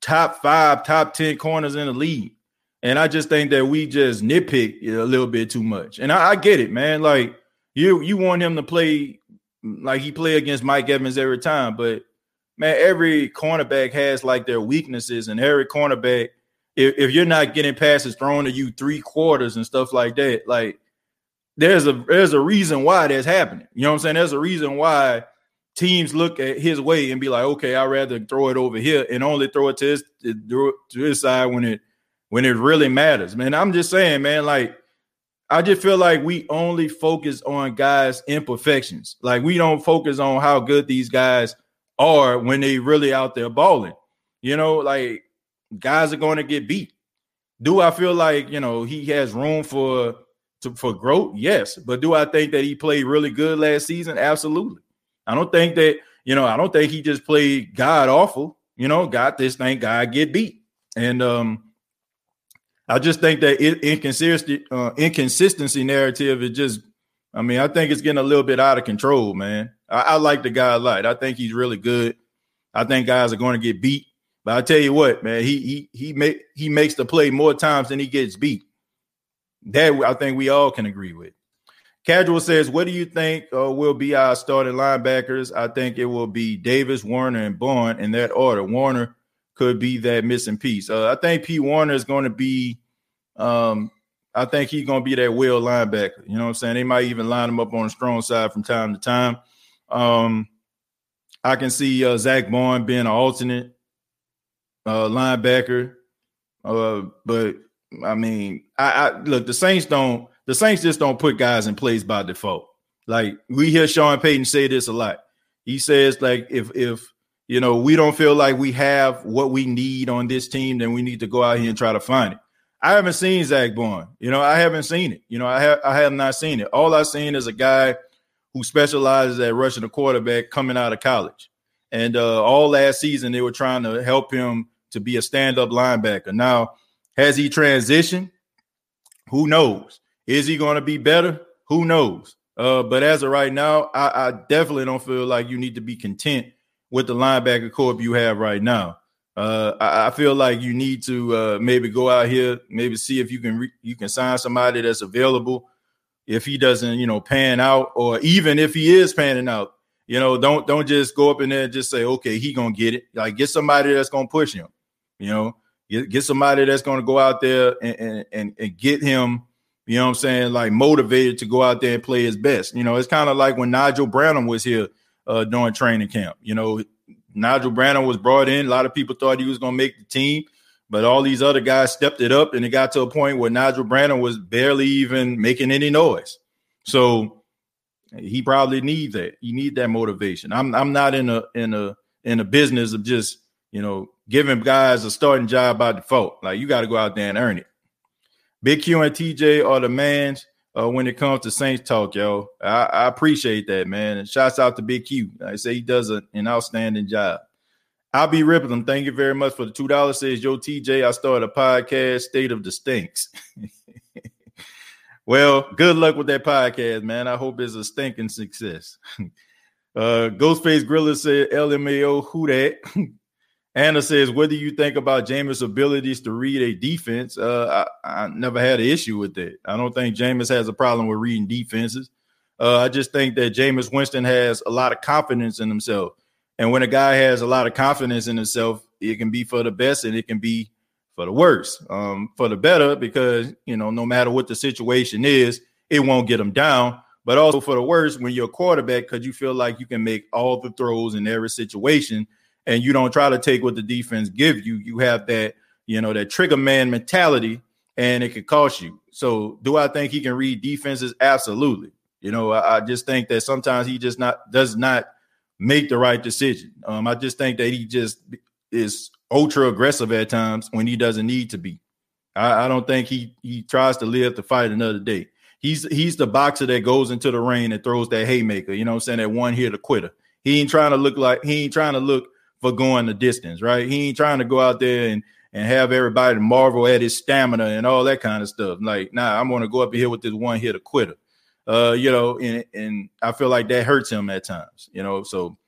[SPEAKER 1] top five, top ten corners in the league. And I just think that we just nitpick a little bit too much. And I, I, get it, man. Like you, you want him to play like he play against Mike Evans every time, but man, every cornerback has like their weaknesses, and every cornerback, if, if you're not getting passes thrown to you three quarters and stuff like that, like there's a there's a reason why that's happening. You know what I'm saying? There's a reason why teams look at his way and be like, okay, I'd rather throw it over here and only throw it to his to his side when it when it really matters, man. I'm just saying, man, like I just feel like we only focus on guys' imperfections. Like we don't focus on how good these guys are when they really out there balling. You know, like guys are going to get beat. Do I feel like you know he has room for to, for growth? Yes, but do I think that he played really good last season? Absolutely. I don't think that you know. I don't think he just played god awful. You know, got this thing, guy get beat, and um, I just think that inconsistency, uh, inconsistency narrative is just. I mean, I think it's getting a little bit out of control, man. I, I like the guy a lot. I think he's really good. I think guys are going to get beat, but I tell you what, man, he he he make he makes the play more times than he gets beat. That I think we all can agree with. Casual says, "What do you think uh, will be our starting linebackers?" I think it will be Davis, Werner, and Baun in that order. Werner could be that missing piece. Uh, I think P. Werner is going to be um, I think he's gonna be that will linebacker. You know what I'm saying? They might even line him up on the strong side from time to time. Um, I can see uh, Zack Baun being an alternate uh, linebacker. Uh, but I mean, I, I, look the Saints don't the Saints just don't put guys in place by default. Like we hear Sean Payton say this a lot. He says like if if you know we don't feel like we have what we need on this team, then we need to go out here and try to find it. I haven't seen Zack Baun. You know, I haven't seen it. You know, I have I have not seen it. All I've seen is a guy who specializes at rushing the quarterback coming out of college. And uh, all last season, they were trying to help him to be a stand-up linebacker. Now, has he transitioned? Who knows? Is he going to be better? Who knows? Uh, but as of right now, I, I definitely don't feel like you need to be content with the linebacker corp you have right now. Uh, I, I, feel like you need to uh, maybe go out here, maybe see if you can re- you can sign somebody that's available. If he doesn't, you know, pan out, or even if he is panning out, you know, don't don't just go up in there and just say, okay, he gonna get it. Like get somebody that's gonna push him. You know, get, get somebody that's gonna go out there and, and and, and get him. You know what I'm saying? Like motivated to go out there and play his best. You know, it's kind of like when Nigel Bradham was here uh, during training camp. You know, Nigel Bradham was brought in. A lot of people thought he was going to make the team, but all these other guys stepped it up, and it got to a point where Nigel Bradham was barely even making any noise. So he probably needs that. He need that motivation. I'm I'm not in a in a in a business of just you know giving guys a starting job by default. Like you got to go out there and earn it. Big Q and TJ are the mans uh, when it comes to Saints talk, yo. I, I, appreciate that, man. And shouts out to Big Q. I say he does a, an outstanding job. I'll be ripping them. Thank you very much for the two dollars. Says yo, TJ. I started a podcast, State of the Stinks. well, good luck with that podcast, man. I hope it's a stinking success. uh, Ghostface Griller said, "LMAO, who that?" Anna says, "What do you think about Jameis' abilities to read a defense?" Uh, I, I, never had an issue with that. I don't think Jameis has a problem with reading defenses. Uh, I just think that Jameis Winston has a lot of confidence in himself, and when a guy has a lot of confidence in himself, it can be for the best and it can be for the worst. Um, for the better, because you know, no matter what the situation is, it won't get him down. But also for the worst, when you're a quarterback, because you feel like you can make all the throws in every situation and you don't try to take what the defense give you. You have that, you know, that trigger man mentality, and it could cost you. So, do I think he can read defenses? Absolutely. You know, I, I just think that sometimes he just not does not make the right decision. Um, I just think that he just is ultra aggressive at times when he doesn't need to be. I, I don't think he he tries to live to fight another day. He's he's the boxer that goes into the ring and throws that haymaker. You know, I'm saying that one here to quitter. He ain't trying to look like he ain't trying to look for going the distance, right? He ain't trying to go out there and and have everybody marvel at his stamina and all that kind of stuff. Like, nah, I'm gonna go up here with this one hit a quitter. Uh, you know, and and I feel like that hurts him at times, you know. So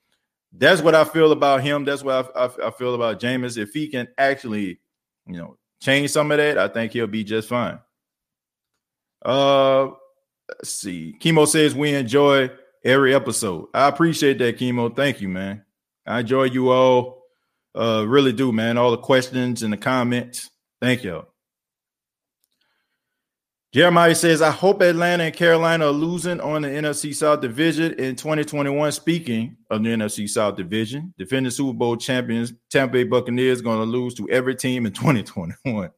[SPEAKER 1] that's what I feel about him. That's what I, I, I feel about Jameis. If he can actually, you know, change some of that, I think he'll be just fine. Uh, let's see. Chemo says we enjoy every episode. I appreciate that, Chemo. Thank you, man. I enjoy you all. Uh, really do, man. All the questions and the comments. Thank you. Jeremiah says, I hope Atlanta and Carolina are losing on the NFC South Division in 2021. Speaking of the NFC South Division, defending Super Bowl champions Tampa Bay Buccaneers going to lose to every team in 2021.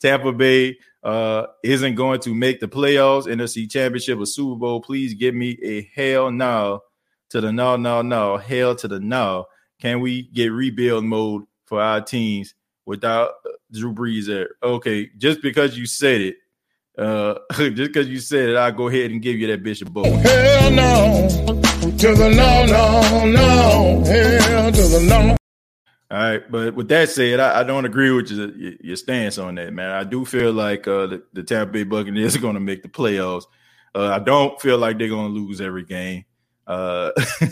[SPEAKER 1] Tampa Bay uh, isn't going to make the playoffs, NFC Championship, or Super Bowl. Please give me a hell no to the no, no, no, hell to the no. Can we get rebuild mode for our teams without Drew Brees there? Okay, just because you said it, uh, just because you said it, I'll go ahead and give you that Bishop Bowl.
[SPEAKER 4] Hell no, to the no, no, no, hell to the no.
[SPEAKER 1] All right, but with that said, I, I don't agree with your, your stance on that, man. I do feel like uh, the, the Tampa Bay Buccaneers are going to make the playoffs. Uh, I don't feel like they're going to lose every game. Uh,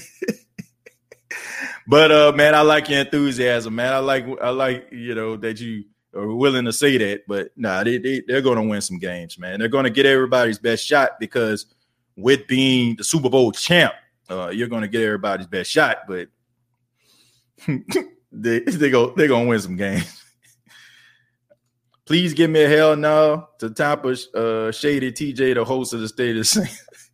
[SPEAKER 1] but uh, man, I like your enthusiasm, man. I like I like you know that you are willing to say that. But nah, they, they they're going to win some games, man. They're going to get everybody's best shot because with being the Super Bowl champ, uh, you're going to get everybody's best shot. But they they go they're going to win some games. Please give me a hell no to Tampa uh, Shady TJ, the host of the State of Saints.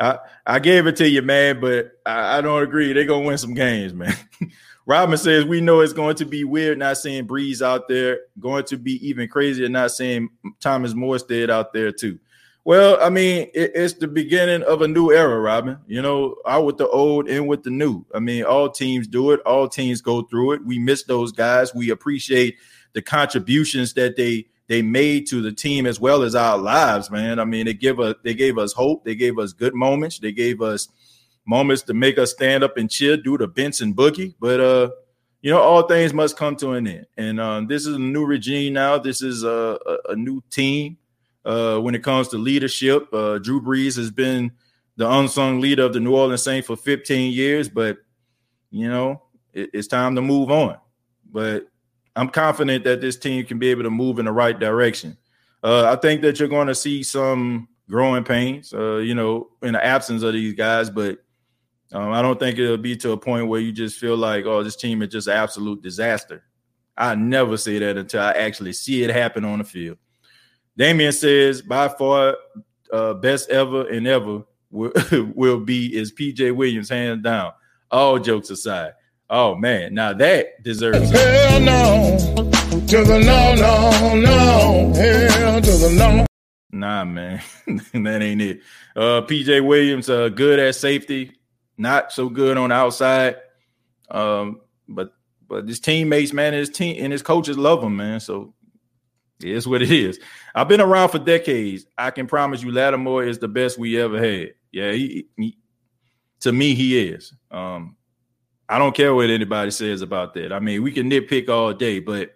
[SPEAKER 1] I, I gave it to you, man, but I, I don't agree. They're gonna win some games, man. Robin says we know it's going to be weird not seeing Brees out there. Going to be even crazier not seeing Thomas Morstead out there too. Well, I mean, it, it's the beginning of a new era, Robin. You know, out with the old and with the new. I mean, all teams do it. All teams go through it. We miss those guys. We appreciate the contributions that they they made to the team as well as our lives, man. I mean, they give us they gave us hope, they gave us good moments, they gave us moments to make us stand up and cheer, do the Benson boogie. But uh, you know, all things must come to an end. And um, this is a new regime now. This is a, a, a new team uh, when it comes to leadership. Uh, Drew Brees has been the unsung leader of the New Orleans Saints for 15 years, but you know, it, it's time to move on. But I'm confident that this team can be able to move in the right direction. Uh, I think that you're going to see some growing pains, uh, you know, in the absence of these guys, but um, I don't think it'll be to a point where you just feel like, oh, this team is just an absolute disaster. I never say that until I actually see it happen on the field. Damien says, by far, uh, best ever and ever will, will be is PJ Williams, hands down. All jokes aside, Oh man, now that deserves.
[SPEAKER 4] Hell no, to the no, no, no. Hell to the no.
[SPEAKER 1] Nah, man, that ain't it. Uh, PJ Williams, uh, good at safety, not so good on the outside. Um, but but his teammates, man, his team and his coaches love him, man. So it is what it is. I've been around for decades. I can promise you, Lattimore is the best we ever had. Yeah, he, he to me, he is. Um, I don't care what anybody says about that. I mean, we can nitpick all day, but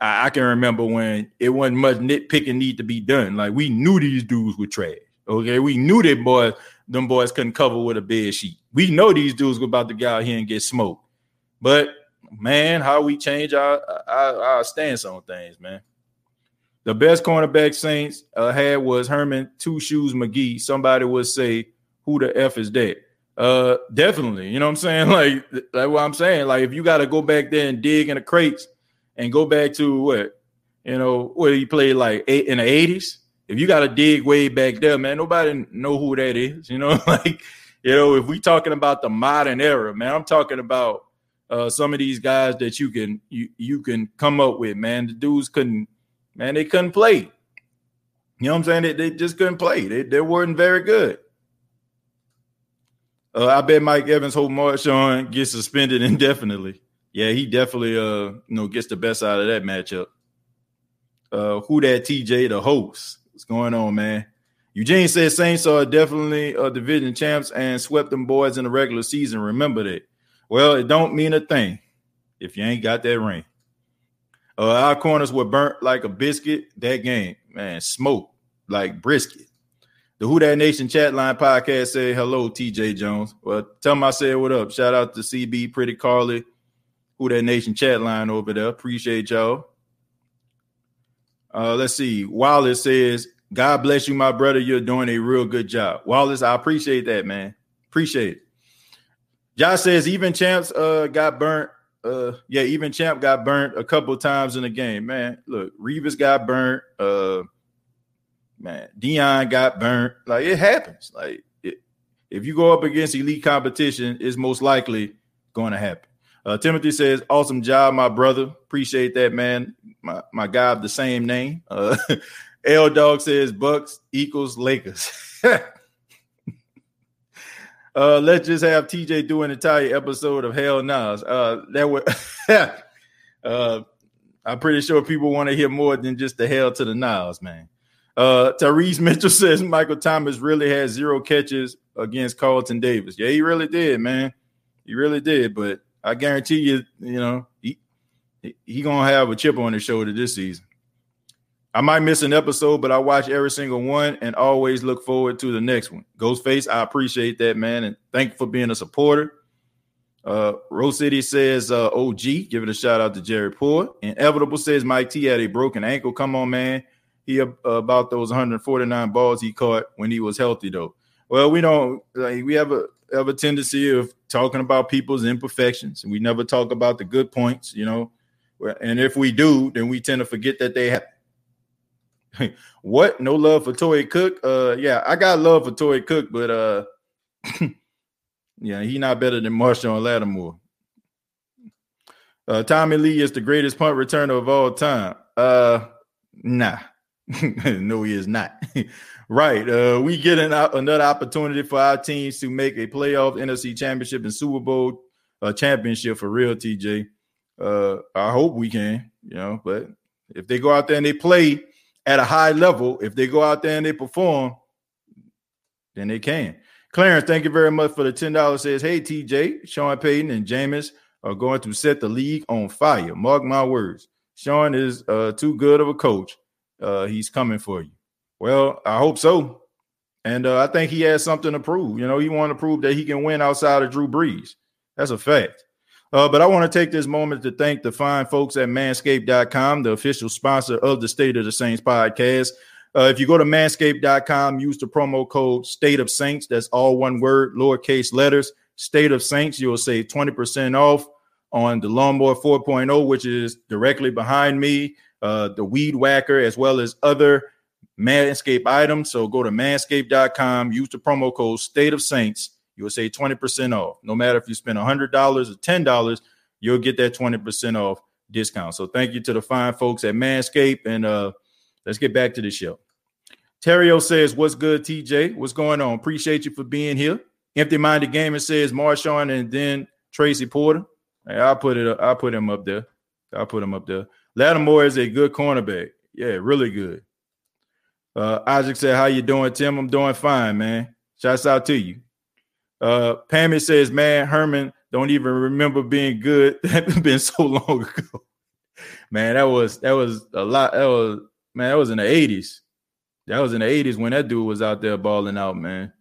[SPEAKER 1] I, I, can remember when it wasn't much nitpicking need to be done. Like we knew these dudes were trash. Okay, we knew that boys, them boys couldn't cover with a bed sheet. We know these dudes were about to go out here and get smoked. But man, how we change our our, our stance on things, man. The best cornerback Saints uh, had was Herman Two Shoes McGee. Somebody would say, "Who the f is that?" Uh, definitely. You know what I'm saying? Like, like what I'm saying. Like, if you got to go back there and dig in the crates and go back to what, you know, where he played like eight in the 80s. If you got to dig way back there, man, nobody know who that is. You know, like, you know, if we talking about the modern era, man, I'm talking about uh, some of these guys that you can you you can come up with, man. The dudes couldn't, man, they couldn't play. You know what I'm saying? They, they just couldn't play. They, they weren't very good. Uh, I bet Mike Evans, hope Marshon gets suspended indefinitely. Yeah, he definitely uh you know gets the best out of that matchup. Uh, who that TJ the host? What's going on, man? Eugene said Saints are definitely uh, division champs and swept them boys in the regular season. Remember that. Well, it don't mean a thing if you ain't got that ring. Uh, our corners were burnt like a biscuit that game, man. Smoke like brisket. The Who That Nation chat line podcast say hello, TJ Jones. Well, tell them I said what up. Shout out to CB, Pretty Carly, Who That Nation chat line over there. Appreciate y'all. Uh, let's see. Wallace says, God bless you, my brother. You're doing a real good job. Wallace, I appreciate that, man. Appreciate it. Josh says, even champs uh, got burnt. Uh, yeah, even champ got burnt a couple times in the game. Man, look, Revis got burnt. Uh, man, Deion got burnt. Like it happens. Like it, if you go up against elite competition, it's most likely going to happen. Uh, Timothy says, "Awesome job, my brother. Appreciate that, man. My my guy of the same name." Uh, L Dog says, "Bucks equals Lakers." uh, let's just have TJ do an entire episode of Hell Nas. Uh, that would. uh, I'm pretty sure people want to hear more than just the hell to the Niles, man. Uh, Tyrese Mitchell says Michael Thomas really had zero catches against Carlton Davis. Yeah, he really did, man. He really did. But I guarantee you, you know, he he gonna have a chip on his shoulder this season. I might miss an episode, but I watch every single one and always look forward to the next one. Ghostface, I appreciate that, man, and thank you for being a supporter. Uh, Rose City says uh, OG, giving a shout out to Jerry Poor. Inevitable says Mike T had a broken ankle. Come on, man he about those 149 balls he caught when he was healthy though. Well, we don't like, we have a have a tendency of talking about people's imperfections, and we never talk about the good points, you know. And if we do, then we tend to forget that they have. what? No love for Torrey Cook? Uh, yeah, I got love for Torrey Cook, but uh, yeah, he not better than Marshon Lattimore. Uh, Tommy Lee is the greatest punt returner of all time. Uh, nah. no, he is not. right. Uh, we get an, another opportunity for our teams to make a playoff NFC championship and Super Bowl uh, championship for real, TJ. Uh, I hope we can, you know, but if they go out there and they play at a high level, if they go out there and they perform, then they can. Clarence, thank you very much for the $10. Says, hey, TJ, Sean Payton and Jameis are going to set the league on fire. Mark my words. Sean is uh, too good of a coach uh, he's coming for you. Well, I hope so. And uh, I think he has something to prove. You know, he want to prove that he can win outside of Drew Brees. That's a fact. Uh, but I want to take this moment to thank the fine folks at manscaped.com, the official sponsor of the State of the Saints podcast. Uh, if you go to manscaped.com, use the promo code State of Saints. That's all one word, lowercase letters, State of Saints. You'll save 20% off on the Lawnmower 4.0, which is directly behind me uh, the weed whacker, as well as other Manscaped items. So go to manscaped.com, use the promo code State of Saints. you will save 20% off. No matter if you spend $100 or $10, you'll get that 20% off discount. So thank you to the fine folks at Manscaped. And uh, let's get back to the show. Terrio says, What's good, TJ? What's going on? Appreciate you for being here. Empty Minded Gamer says Marshon and then Tracy Porter. Hey, I'll put it I'll put him up there. I'll put him up there. Lattimore is a good cornerback. Yeah, really good. Uh, Isaac said, How you doing, Tim? I'm doing fine, man. Shouts out to you. Uh, Pammy says, Man, Herman don't even remember being good. That been so long ago. Man, that was that was a lot. That was man, that was in the 80s. That was in the 80s when that dude was out there balling out, man.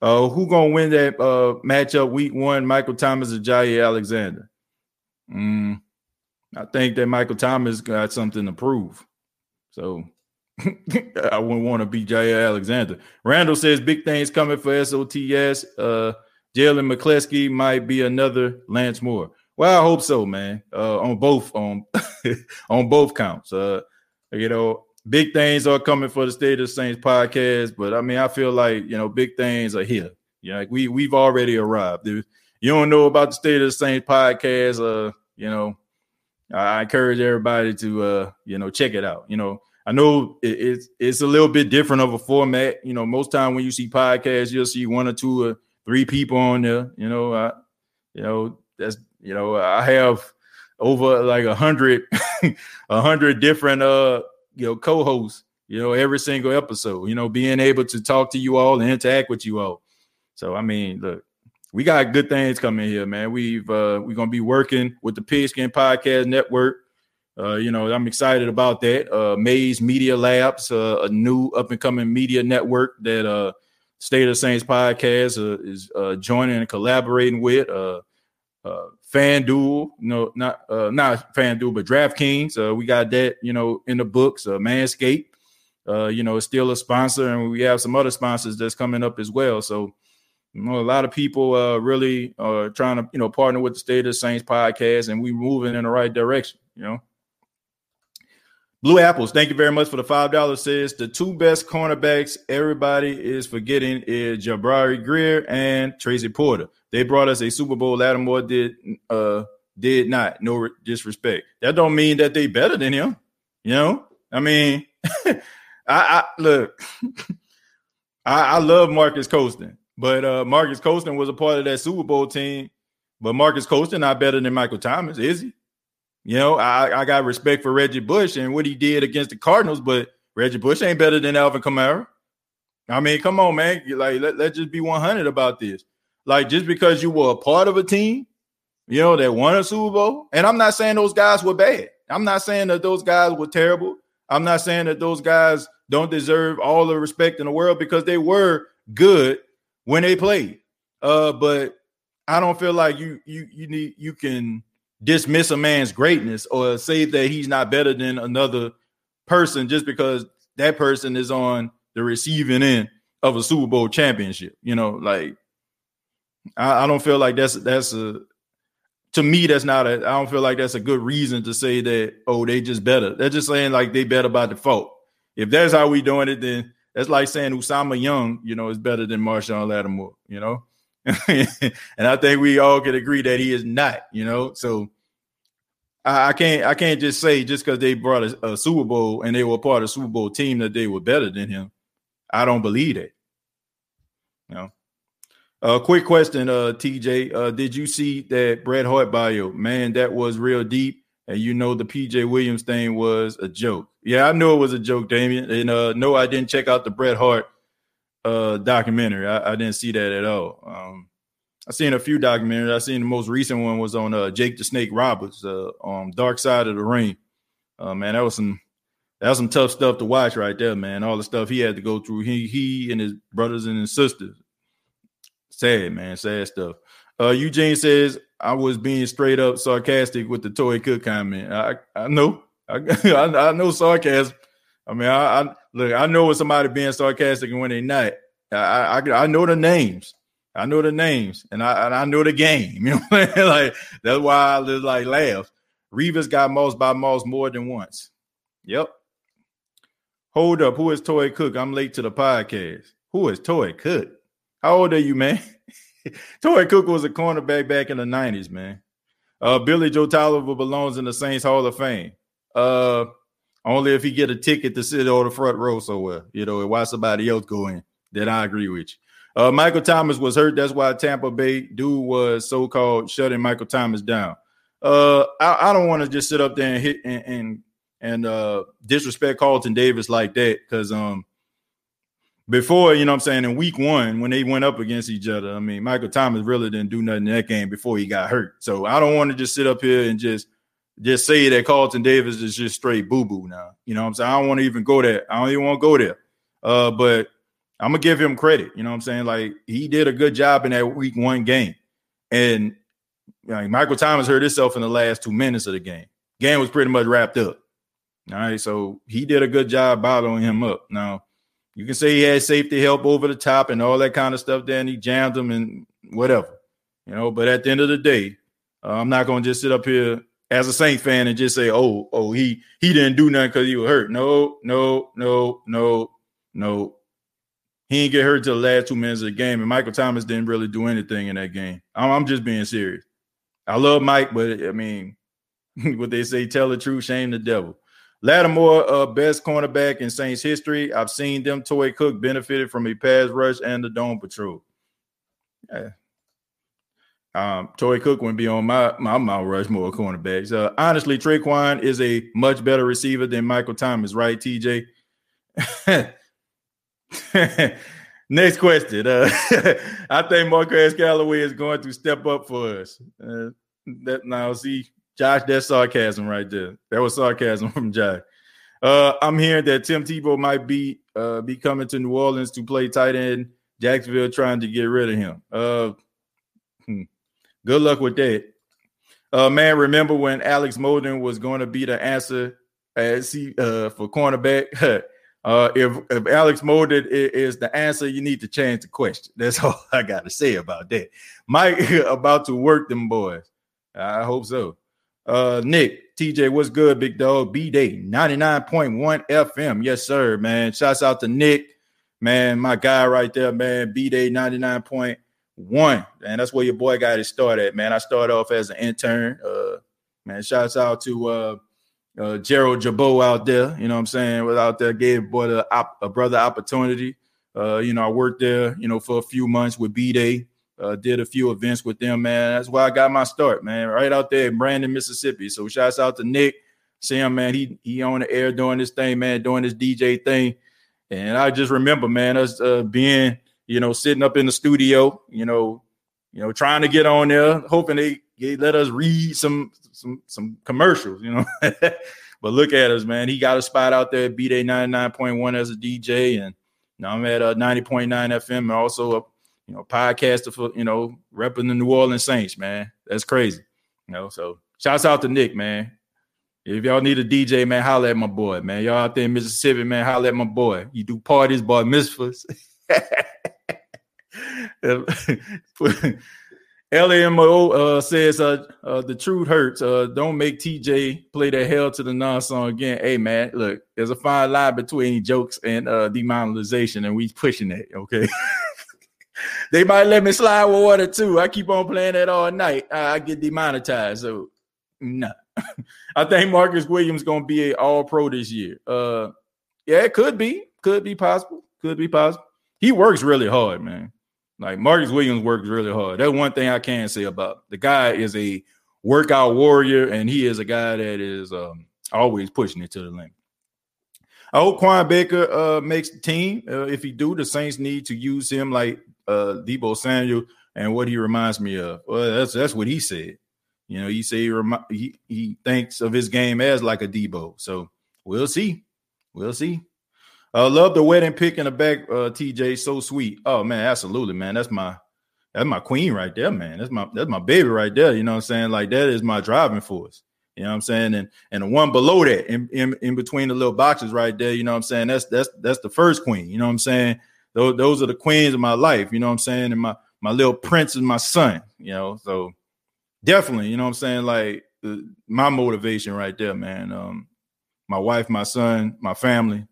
[SPEAKER 1] Uh, who gonna win that uh matchup week one? Michael Thomas or Jaire Alexander? Mm, I think that Michael Thomas got something to prove. So I wouldn't want to beat Jaire Alexander. Randall says big things coming for SOTS. Uh, Jalen McCleskey might be another Lance Moore. Well, I hope so, man. Uh, on both on on both counts. Uh, you know, big things are coming for the State of Saints podcast, but I mean, I feel like you know, big things are here. You know, like we we've already arrived. If you don't know about the State of the Saints podcast, uh, you know, I encourage everybody to uh, you know, check it out. You know, I know it, it's it's a little bit different of a format. You know, most time when you see podcasts, you'll see one or two or three people on there. You know, I, you know that's you know I have over like a hundred a hundred different uh you know co-hosts. You know, every single episode. You know, being able to talk to you all and interact with you all. So I mean, look, we got good things coming here, man. We've uh we're gonna be working with the Pigskin Podcast Network. Uh, you know, I'm excited about that. Uh, Maze Media Labs, uh, a new up and coming media network that uh, State of Saints podcast uh, is uh, joining and collaborating with. Uh, uh, FanDuel, no, not uh, not FanDuel, but DraftKings. Uh, we got that, you know, in the books. Uh, Manscaped, uh, you know, is still a sponsor, and we have some other sponsors that's coming up as well. So, you know, a lot of people uh, really are trying to, you know, partner with the State of the Saints podcast, and we're moving in the right direction. You know. Blue Apples, thank you very much for the five dollars. Says the two best cornerbacks everybody is forgetting is Jabari Greer and Tracy Porter. They brought us a Super Bowl. Lattimore did uh did not. No disrespect. That don't mean that they better than him. You know, I mean, I, I look. I, I love Marques Colston, but uh Marques Colston was a part of that Super Bowl team. But Marques Colston not better than Michael Thomas, is he? You know, I, I got respect for Reggie Bush and what he did against the Cardinals, but Reggie Bush ain't better than Alvin Kamara. I mean, come on, man. Like, let, let's just be 100 about this. Like, just because you were a part of a team, you know, that won a Super Bowl, and I'm not saying those guys were bad. I'm not saying that those guys were terrible. I'm not saying that those guys don't deserve all the respect in the world because they were good when they play. Uh, but I don't feel like you you you need you can dismiss a man's greatness or say that he's not better than another person just because that person is on the receiving end of a Super Bowl championship. You know, like I, I don't feel like that's that's a to me that's not a I don't feel like that's a good reason to say that oh they just better. They're just saying like they better by default. If that's how we doing it, then that's like saying Usama Young, you know, is better than Marshon Lattimore, you know. and I think we all can agree that he is not, you know. So I, I can't I can't just say just because they brought a, a, Super Bowl and they were part of Super Bowl team that they were better than him. I don't believe that. You know. A uh, quick question, uh, TJ. Uh, did you see that Bret Hart bio? Man, that was real deep. And you know the PJ Williams thing was a joke. Yeah, I knew it was a joke, Damien. And uh, no, I didn't check out the Bret Hart uh documentary. I, I didn't see that at all. Um, I seen a few documentaries. I seen the most recent one was on uh, Jake the Snake Roberts, uh, on Dark Side of the Ring. Uh, man, that was some that was some tough stuff to watch right there, man. All the stuff he had to go through. He he and his brothers and his sisters. Sad, man. Sad stuff. Uh, Eugene says I was being straight up sarcastic with the Toi Cook comment. I I know I I, know sarcasm. I mean, I, I look. I know when somebody being sarcastic and when they not. I, I I know the names. I know the names and I and I know the game. You know what I mean? Like that's why I just like laugh. Revis got Moss by Moss more than once. Yep. Hold up. Who is Toi Cook? I'm late to the podcast. Who is Toi Cook? How old are you, man? Torrey Cook was a cornerback back in the 90s, man. Uh, Billy Joe Tolliver belongs in the Saints Hall of Fame. Uh, only if he get a ticket to sit on the front row somewhere, you know, and watch somebody else go in. Then I agree with you. Uh, Michael Thomas was hurt. That's why Tampa Bay dude was so-called shutting Michael Thomas down. Uh, I, I don't want to just sit up there and hit and and, and uh, disrespect Carlton Davis like that because um before, you know what I'm saying, in week one, when they went up against each other, I mean, Michael Thomas really didn't do nothing in that game before he got hurt. So I don't want to just sit up here and just just say that Carlton Davis is just straight boo-boo now. You know what I'm saying? I don't want to even go there. I don't even want to go there. Uh, but I'm gonna give him credit. You know what I'm saying? Like he did a good job in that week one game. And like, Michael Thomas hurt himself in the last two minutes of the game. Game was pretty much wrapped up. All right. So he did a good job bottling him up. Now you can say he had safety help over the top and all that kind of stuff. Then he jammed him and whatever, you know. But at the end of the day, uh, I'm not going to just sit up here as a Saint fan and just say, "Oh, oh, he he didn't do nothing because he was hurt." No, no, no, no, no. He didn't get hurt till the last two minutes of the game, and Michael Thomas didn't really do anything in that game. I'm, I'm just being serious. I love Mike, but I mean, what they say, tell the truth, shame the devil. Lattimore, uh, best cornerback in Saints history. I've seen them. Torrey Cook benefited from a pass rush and the dome patrol. Yeah. Um, Torrey Cook wouldn't be on my my Mount Rushmore cornerbacks. Uh, honestly, Tre'Quan is a much better receiver than Michael Thomas, right, TJ? Next question. Uh, I think Marquez Callaway is going to step up for us. Uh, that now see Josh, that's sarcasm right there. That was sarcasm from Josh. Uh, I'm hearing that Tim Tebow might be uh, be coming to New Orleans to play tight end. Jacksonville trying to get rid of him. Uh, hmm. Good luck with that. Uh, man, remember when Alex Molden was going to be the answer as he uh, for cornerback? uh, if if Alex Molden is the answer, you need to change the question. That's all I got to say about that. Mike about to work them boys. I hope so. Uh, Nick, TJ, what's good, big dog? B Day 99.1 FM. Yes, sir, man. Shouts out to Nick, man, my guy right there, man. B Day 99.1. Man, that's where your boy got his start at, man. I started off as an intern. Uh, man, shouts out to uh, uh Gerald Jabot out there. You know what I'm saying? Was out there, gave boy the op- a brother opportunity. Uh, you know, I worked there, you know, for a few months with B Day. Uh, did a few events with them, man. That's why I got my start, man. Right out there in Brandon, Mississippi. So shouts out to Nick. Sam, man, he he on the air doing this thing, man, doing this DJ thing. And I just remember, man, us uh, being, you know, sitting up in the studio, you know, you know, trying to get on there, hoping they, they let us read some some some commercials, you know. but look at us, man. He got a spot out there at B Day 99.1 as a DJ, and now I'm at uh, 90.9 FM and also up you know, podcaster for, you know, repping the New Orleans Saints, man. That's crazy. You know, so shouts out to Nick, man. If y'all need a DJ, man, holla at my boy, man. Y'all out there in Mississippi, man, holla at my boy. You do parties, boy, mitzvahs. LAMO uh, says uh, uh, the truth hurts. Uh, don't make TJ play that hell to the non song again. Hey man, look, there's a fine line between jokes and uh, demonetization, and we pushing that. Okay. they might let me slide with water too. I keep on playing that all night. I get demonetized. So no. Nah. I think Marcus Williams gonna be an all pro this year. Uh yeah, it could be, could be possible, could be possible. He works really hard, man. Like Marcus Williams works really hard. That's one thing I can say about the guy is a workout warrior, and he is a guy that is um, always pushing it to the limit. I hope Quan Baker uh, makes the team. Uh, if he do, the Saints need to use him like uh, Deebo Samuel and what he reminds me of. Well, that's that's what he said. You know, he say he, remi- he he thinks of his game as like a Debo. So we'll see. We'll see. Uh, love the wedding pick in the back, uh, TJ. So sweet. Oh man, absolutely, man. That's my that's my queen right there, man. That's my that's my baby right there. You know what I'm saying? Like that is my driving force. You know what I'm saying? And and the one below that, in, in, in between the little boxes right there, you know what I'm saying? That's that's that's the first queen. You know what I'm saying? Those, those are the queens of my life, you know what I'm saying? And my my little prince is my son, you know. So definitely, you know what I'm saying? Like the, my motivation right there, man. Um, my wife, my son, my family,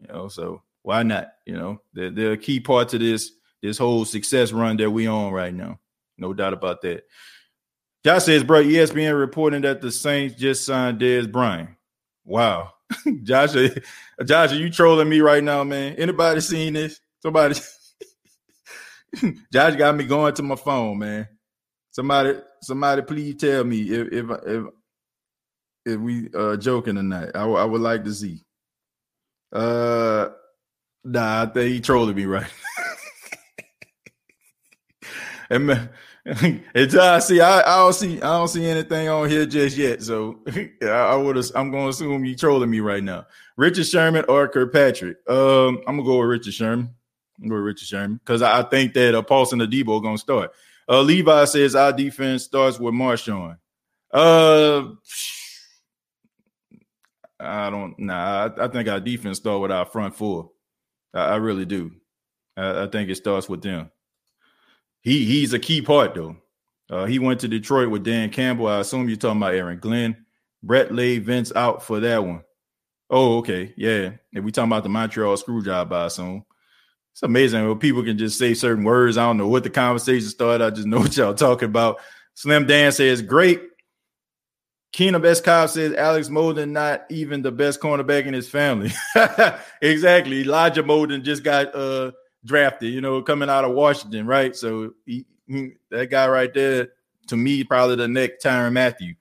[SPEAKER 1] you know. So why not? You know, they're, they're a key part to this this whole success run that we on right now. No doubt about that. Josh says, bro, ESPN reporting that the Saints just signed Dez Bryant. Wow. Josh, Josh, are you trolling me right now, man? Anybody seen this? Somebody Josh got me going to my phone, man. Somebody, somebody, please tell me if if if, if we uh joking not. I, I would like to see. Uh, nah, I think he trolling me right. and man, it's I see. I, I don't see. I don't see anything on here just yet. So I, I would. I'm going to assume you trolling me right now. Richard Sherman or Kirkpatrick. Um, I'm gonna go with Richard Sherman. Going with Richard Sherman because I, think that uh, Paulson Adebo are gonna start. Uh, Levi says our defense starts with Marshon. Uh, I don't. Nah, I, I, think our defense start with our front four. I, I really do. I, I, think it starts with them. He he's a key part though. Uh, he went to Detroit with Dan Campbell. I assume you're talking about Aaron Glenn. Bret laid Vince out for that one. Oh, okay, yeah. If we talking about the Montreal screw job, I assume. It's amazing when people can just say certain words. I don't know what the conversation started. I just know what y'all talking about. Slim Dan says, great. Keenum Best Cobb says Alex Molden not even the best cornerback in his family. exactly. Elijah Molden just got uh drafted, you know, coming out of Washington, right? So he, he, that guy right there, to me, probably the next Tyrann Mathieu.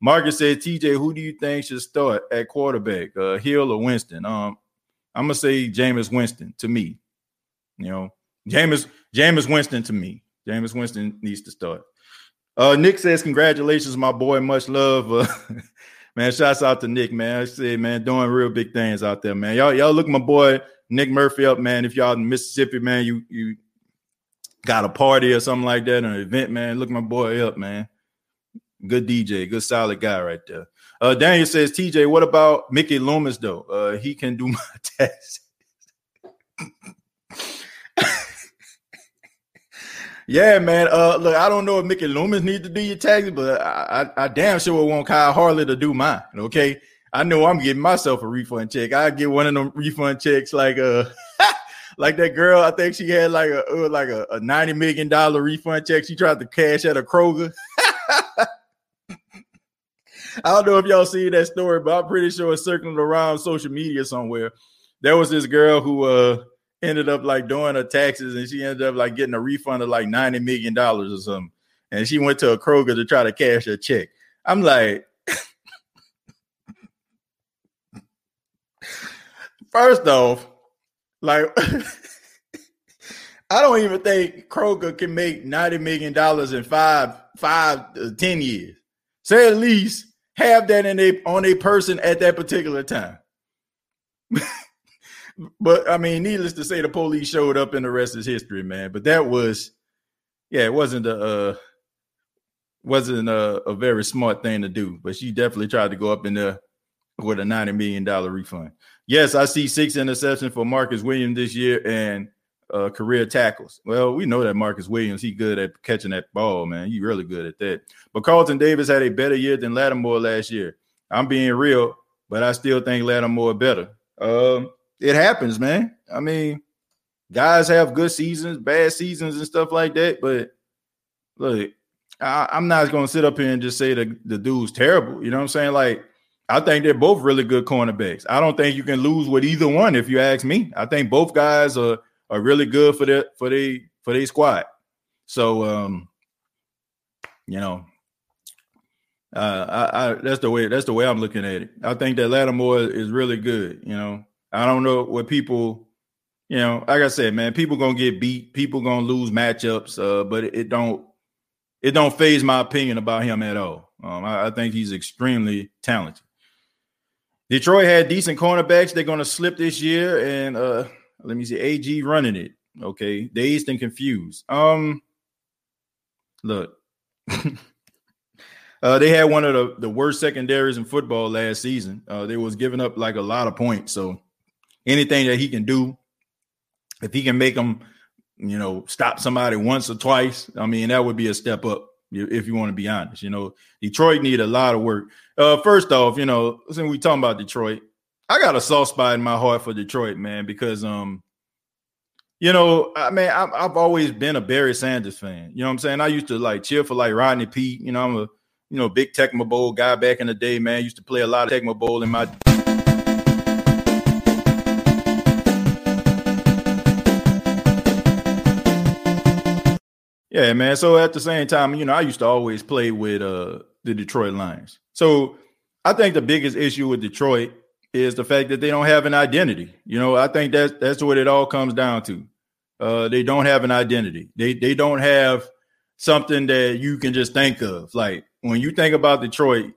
[SPEAKER 1] Marcus said, TJ, who do you think should start at quarterback, uh, Hill or Winston? Um, I'm gonna say Jameis Winston to me. You know, Jameis, Jameis Winston to me. Jameis Winston needs to start. Uh, Nick says, Congratulations, my boy. Much love. Uh, man, shouts out to Nick, man. I say, man, doing real big things out there, man. Y'all, y'all look my boy Nick Murphy up, man. If y'all in Mississippi, man, you you got a party or something like that, an event, man. Look my boy up, man. Good DJ, good solid guy right there. Uh, Daniel says, TJ, what about Mickey Loomis though? Uh, he can do my test. Yeah, man. Uh, look, I don't know if Mickey Loomis needs to do your taxes, but I, I, I damn sure want Kyle Harley to do mine. Okay, I know I'm getting myself a refund check. I get one of them refund checks like uh like that girl. I think she had like a uh, like a, a ninety million dollar refund check. She tried to cash at a Kroger. I don't know if y'all see that story, but I'm pretty sure it's circling around social media somewhere. There was this girl who uh ended up like doing her taxes and she ended up like getting a refund of like 90 million dollars or something. And she went to a Kroger to try to cash her check. I'm like, First off, like I don't even think Kroger can make ninety million dollars in five, five, ten years. Say at least have that in a on a person at that particular time. but I mean, needless to say, the police showed up, and the rest is history, man. But that was, yeah, it wasn't a uh, wasn't a, a very smart thing to do. But she definitely tried to go up in there with a ninety million dollar refund. Yes, I see six interceptions for Marcus Williams this year and uh, career tackles. Well, we know that Marcus Williams, he good at catching that ball, man. He really good at that. But Carlton Davis had a better year than Lattimore last year. I'm being real, but I still think Lattimore better. Um, it happens, man. I mean, guys have good seasons, bad seasons, and stuff like that. But look, I, am not gonna sit up here and just say the, the dude's terrible. You know what I'm saying? Like I think they're both really good cornerbacks. I don't think you can lose with either one if you ask me. I think both guys are are really good for the for the for their squad. So um, you know, uh, I, I that's the way that's the way I'm looking at it. I think that Lattimore is really good. You know, I don't know what people, you know, like I said, man, people gonna get beat, people gonna lose matchups, uh, but it, don't it don't phase my opinion about him at all. Um, I, I think he's extremely talented. Detroit had decent cornerbacks. They're going to slip this year, and uh, let me see, AG running it. Okay, dazed and confused. Um, look, uh, they had one of the, the worst secondaries in football last season. Uh, they was giving up like a lot of points. So anything that he can do, if he can make them, you know, stop somebody once or twice, I mean, that would be a step up if you want to be honest. You know, Detroit need a lot of work. Uh, first off, you know, since we talking about Detroit, I got a soft spot in my heart for Detroit, man, because um, you know, I mean, I've, I've, always been a Barry Sanders fan. You know what I'm saying? I used to like cheer for like Rodney Peete. You know, I'm a you know big Tecmo Bowl guy back in the day. Man, I used to play a lot of Tecmo Bowl in my. Yeah, man. So at the same time, you know, I used to always play with uh the Detroit Lions. So I think the biggest issue with Detroit is the fact that they don't have an identity. You know, I think that's that's what it all comes down to. Uh, they don't have an identity. They they don't have something that you can just think of. Like when you think about Detroit,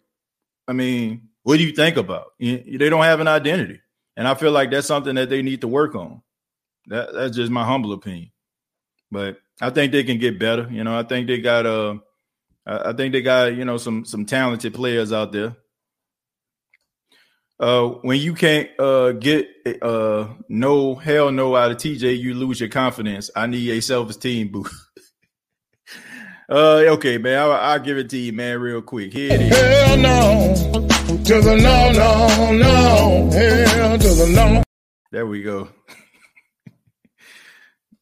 [SPEAKER 1] I mean, what do you think about? You, they don't have an identity, and I feel like that's something that they need to work on. That that's just my humble opinion. But I think they can get better. You know, I think they got uh I think they got, you know, some some talented players out there. Uh, when you can't uh, get uh, no hell no out of TJ, you lose your confidence. I need a self esteem boost. uh, okay, man, I'll, I'll, give it to you, man, real quick. Here it is.
[SPEAKER 4] Hell no, to the no, no, no, hell to the no.
[SPEAKER 1] There we go.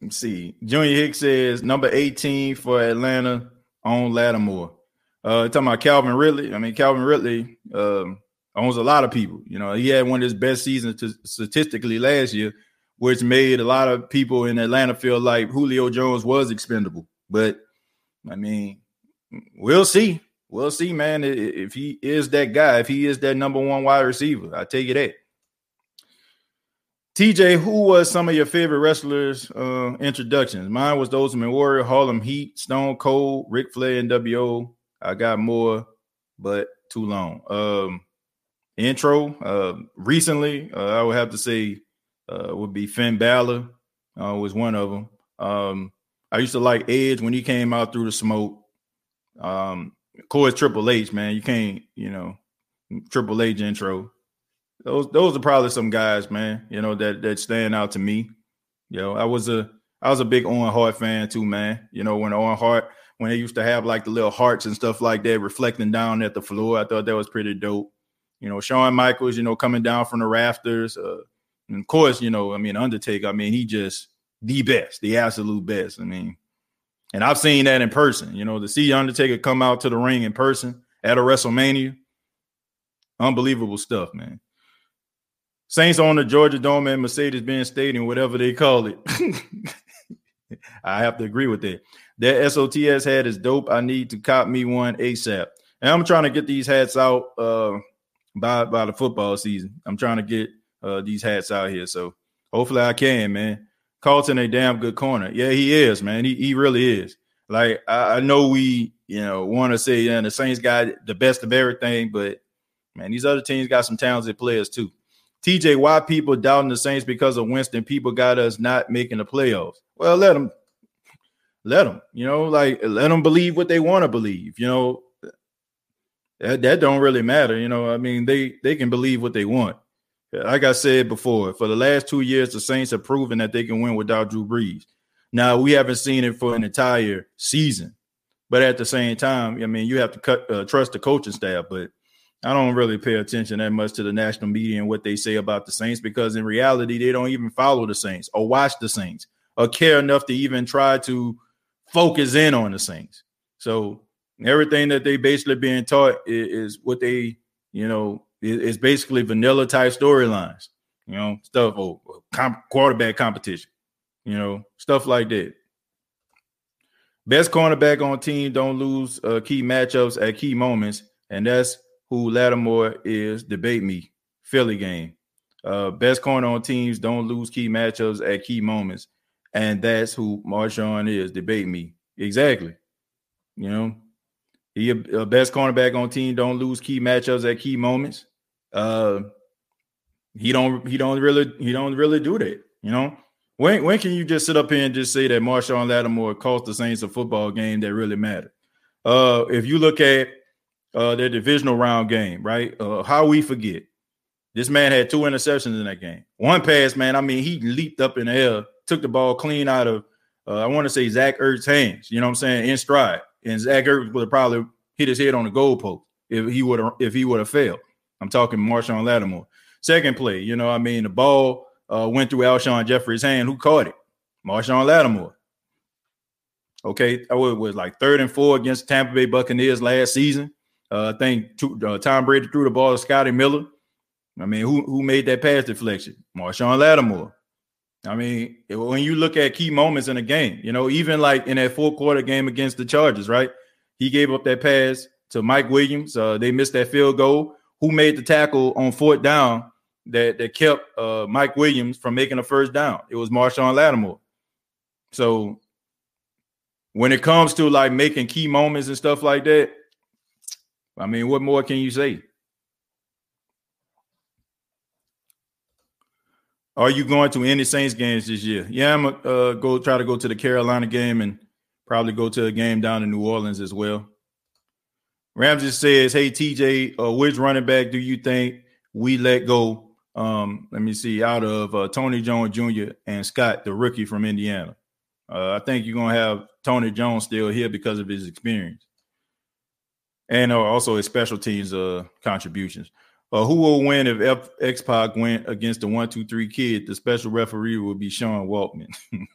[SPEAKER 1] Let's see. Junior Hicks says number 18 for Atlanta on Lattimore. Uh, talking about Calvin Ridley. I mean, Calvin Ridley um, owns a lot of people. You know, he had one of his best seasons to, statistically last year, which made a lot of people in Atlanta feel like Julio Jones was expendable. But I mean, we'll see. We'll see, man. If he is that guy, if he is that number one wide receiver, I take it that. TJ, who was some of your favorite wrestlers' uh, introductions? Mine was those Ultimate Warrior, Harlem Heat, Stone Cold, Ric Flair, and WO. I got more, but too long. Um, intro uh, recently, uh, I would have to say uh, would be Finn Balor uh, was one of them. Um, I used to like Edge when he came out through the smoke. Um, of course, Triple H, man, you can't, you know, Triple H intro those those are probably some guys, man. You know that that stand out to me. You know, I was a I was a big Owen Hart fan too, man. You know when Owen Hart when they used to have like the little hearts and stuff like that reflecting down at the floor, I thought that was pretty dope. You know, Shawn Michaels, you know, coming down from the rafters. Uh, and of course, you know, I mean, Undertaker. I mean, he just the best, the absolute best. I mean, and I've seen that in person. You know, to see Undertaker come out to the ring in person at a WrestleMania, unbelievable stuff, man. Saints on the Georgia Dome and Mercedes Benz Stadium, whatever they call it. I have to agree with that. That SOTS hat is dope. I need to cop me one ASAP. And I'm trying to get these hats out uh, by by the football season. I'm trying to get uh, these hats out here. So hopefully I can, man. Carlton a damn good corner. Yeah, he is, man. He he really is. Like I, I know we, you know, want to say yeah, the Saints got the best of everything, but man, these other teams got some talented players too. TJ, why people doubting the Saints because of Winston? People got us not making the playoffs. Well, let them, let them. You know, like let them believe what they want to believe. You know, that that don't really matter. You know, I mean, they they can believe what they want. Like I said before, for the last two years, the Saints have proven that they can win without Drew Brees. Now we haven't seen it for an entire season, but at the same time, I mean, you have to cut uh, trust the coaching staff. But I don't really pay attention that much to the national media and what they say about the Saints because in reality, they don't even follow the Saints or watch the Saints or care enough to even try to focus in on the Saints. So everything that they basically being taught is, is what they, you know, is, basically vanilla type storylines, you know, stuff or comp- quarterback competition, you know, stuff like that. Best cornerback on team don't lose uh, key matchups at key moments, and that's who Lattimore is, debate me. Philly game. Uh, best corner on teams don't lose key matchups at key moments. And that's who Marshon is. Debate me. Exactly. You know, he a, a best cornerback on team don't lose key matchups at key moments. Uh he don't he don't really he don't really do that, you know. When when can you just sit up here and just say that Marshon Lattimore cost the Saints a football game that really mattered? Uh if you look at uh, their divisional round game, right? Uh, how we forget. This man had two interceptions in that game. One pass, man. I mean, he leaped up in the air, took the ball clean out of, uh, I want to say Zach Ertz's hands. You know what I'm saying? In stride, and Zach Ertz would have probably hit his head on the goalpost if he would have if he would have failed. I'm talking Marshon Lattimore. Second play, you know, I mean, the ball uh, went through Alshon Jeffery's hand. Who caught it? Marshon Lattimore. Okay, I was, was like third and four against Tampa Bay Buccaneers last season. Uh, I think uh, Tom Brady threw the ball to Scotty Miller. I mean, who who made that pass deflection? Marshon Lattimore. I mean, when you look at key moments in a game, you know, even like in that fourth quarter game against the Chargers, right? He gave up that pass to Mike Williams. Uh, they missed that field goal. Who made the tackle on fourth down that that kept uh, Mike Williams from making a first down? It was Marshon Lattimore. So when it comes to like making key moments and stuff like that, I mean, what more can you say? Are you going to any Saints games this year? Yeah, I'm gonna uh, go try to go to the Carolina game and probably go to a game down in New Orleans as well. Ramsey says, "Hey TJ, uh, which running back do you think we let go? Um, let me see, out of uh, Tony Jones Jr. and Scott, the rookie from Indiana. Uh, I think you're gonna have Tony Jones still here because of his experience and uh, also his special teams uh, contributions." Uh, who will win if F- X Pac went against the one two three kid? The special referee will be Sean Waltman.